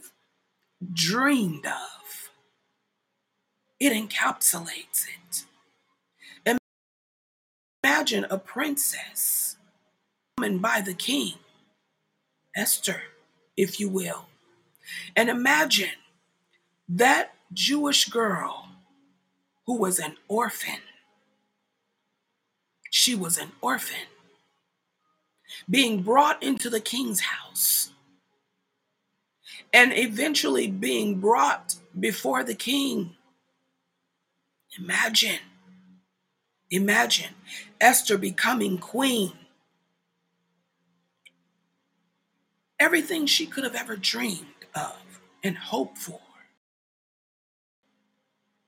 dreamed of. It encapsulates it. Imagine a princess coming by the king, Esther, if you will. And imagine that Jewish girl who was an orphan. She was an orphan being brought into the king's house and eventually being brought before the king. Imagine, imagine Esther becoming queen. Everything she could have ever dreamed of and hoped for.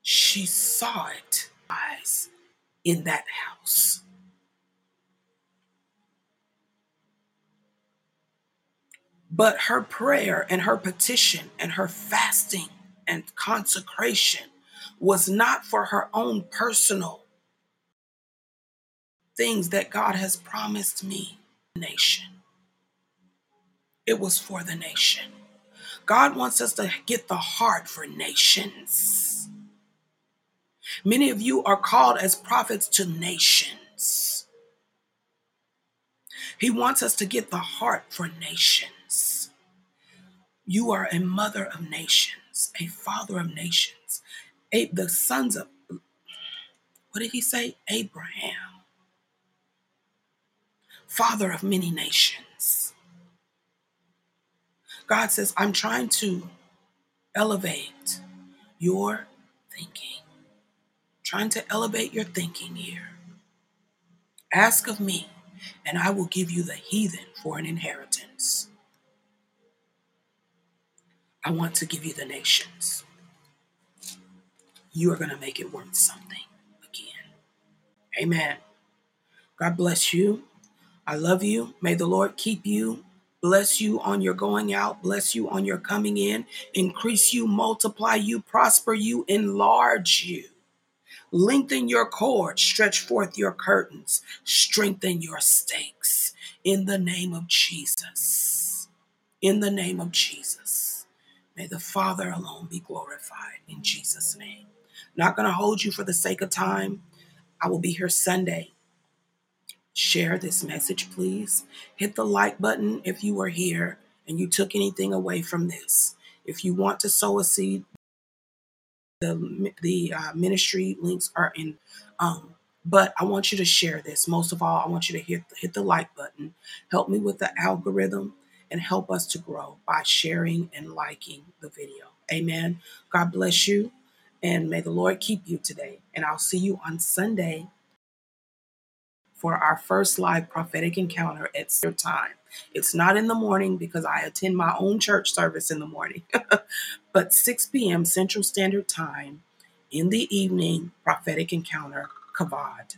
She saw it eyes in that house. But her prayer and her petition and her fasting and consecration was not for her own personal things that God has promised me, nation. It was for the nation. God wants us to get the heart for nations. Many of you are called as prophets to nations. He wants us to get the heart for nations. You are a mother of nations, a father of nations, a, the sons of, what did he say? Abraham, father of many nations. God says, I'm trying to elevate your thinking, trying to elevate your thinking here. Ask of me, and I will give you the heathen for an inheritance. I want to give you the nations. You are going to make it worth something again. Amen. God bless you. I love you. May the Lord keep you, bless you on your going out, bless you on your coming in, increase you, multiply you, prosper you, enlarge you. Lengthen your cord, stretch forth your curtains, strengthen your stakes in the name of Jesus. In the name of Jesus. May the Father alone be glorified in Jesus' name. Not going to hold you for the sake of time. I will be here Sunday. Share this message, please. Hit the like button if you are here and you took anything away from this. If you want to sow a seed, the the uh, ministry links are in. Um, but I want you to share this. Most of all, I want you to hit hit the like button. Help me with the algorithm and help us to grow by sharing and liking the video. Amen. God bless you, and may the Lord keep you today. And I'll see you on Sunday for our first live prophetic encounter at your time. It's not in the morning because I attend my own church service in the morning, (laughs) but 6 p.m. Central Standard Time in the evening, prophetic encounter, Kavod.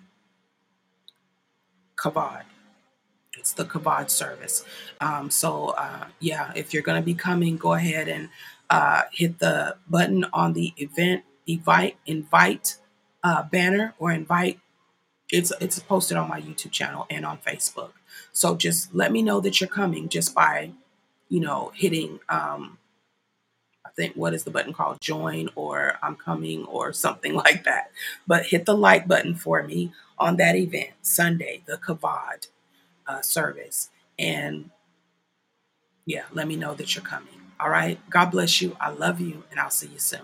Kavod. It's the Kavod service. Um, so, uh, yeah, if you're going to be coming, go ahead and uh, hit the button on the event, invite, invite uh, banner or invite it's it's posted on my YouTube channel and on Facebook. So just let me know that you're coming just by, you know, hitting um I think what is the button called join or I'm coming or something (laughs) like that. But hit the like button for me on that event Sunday, the Kavod uh, service, and yeah, let me know that you're coming. All right. God bless you. I love you, and I'll see you soon.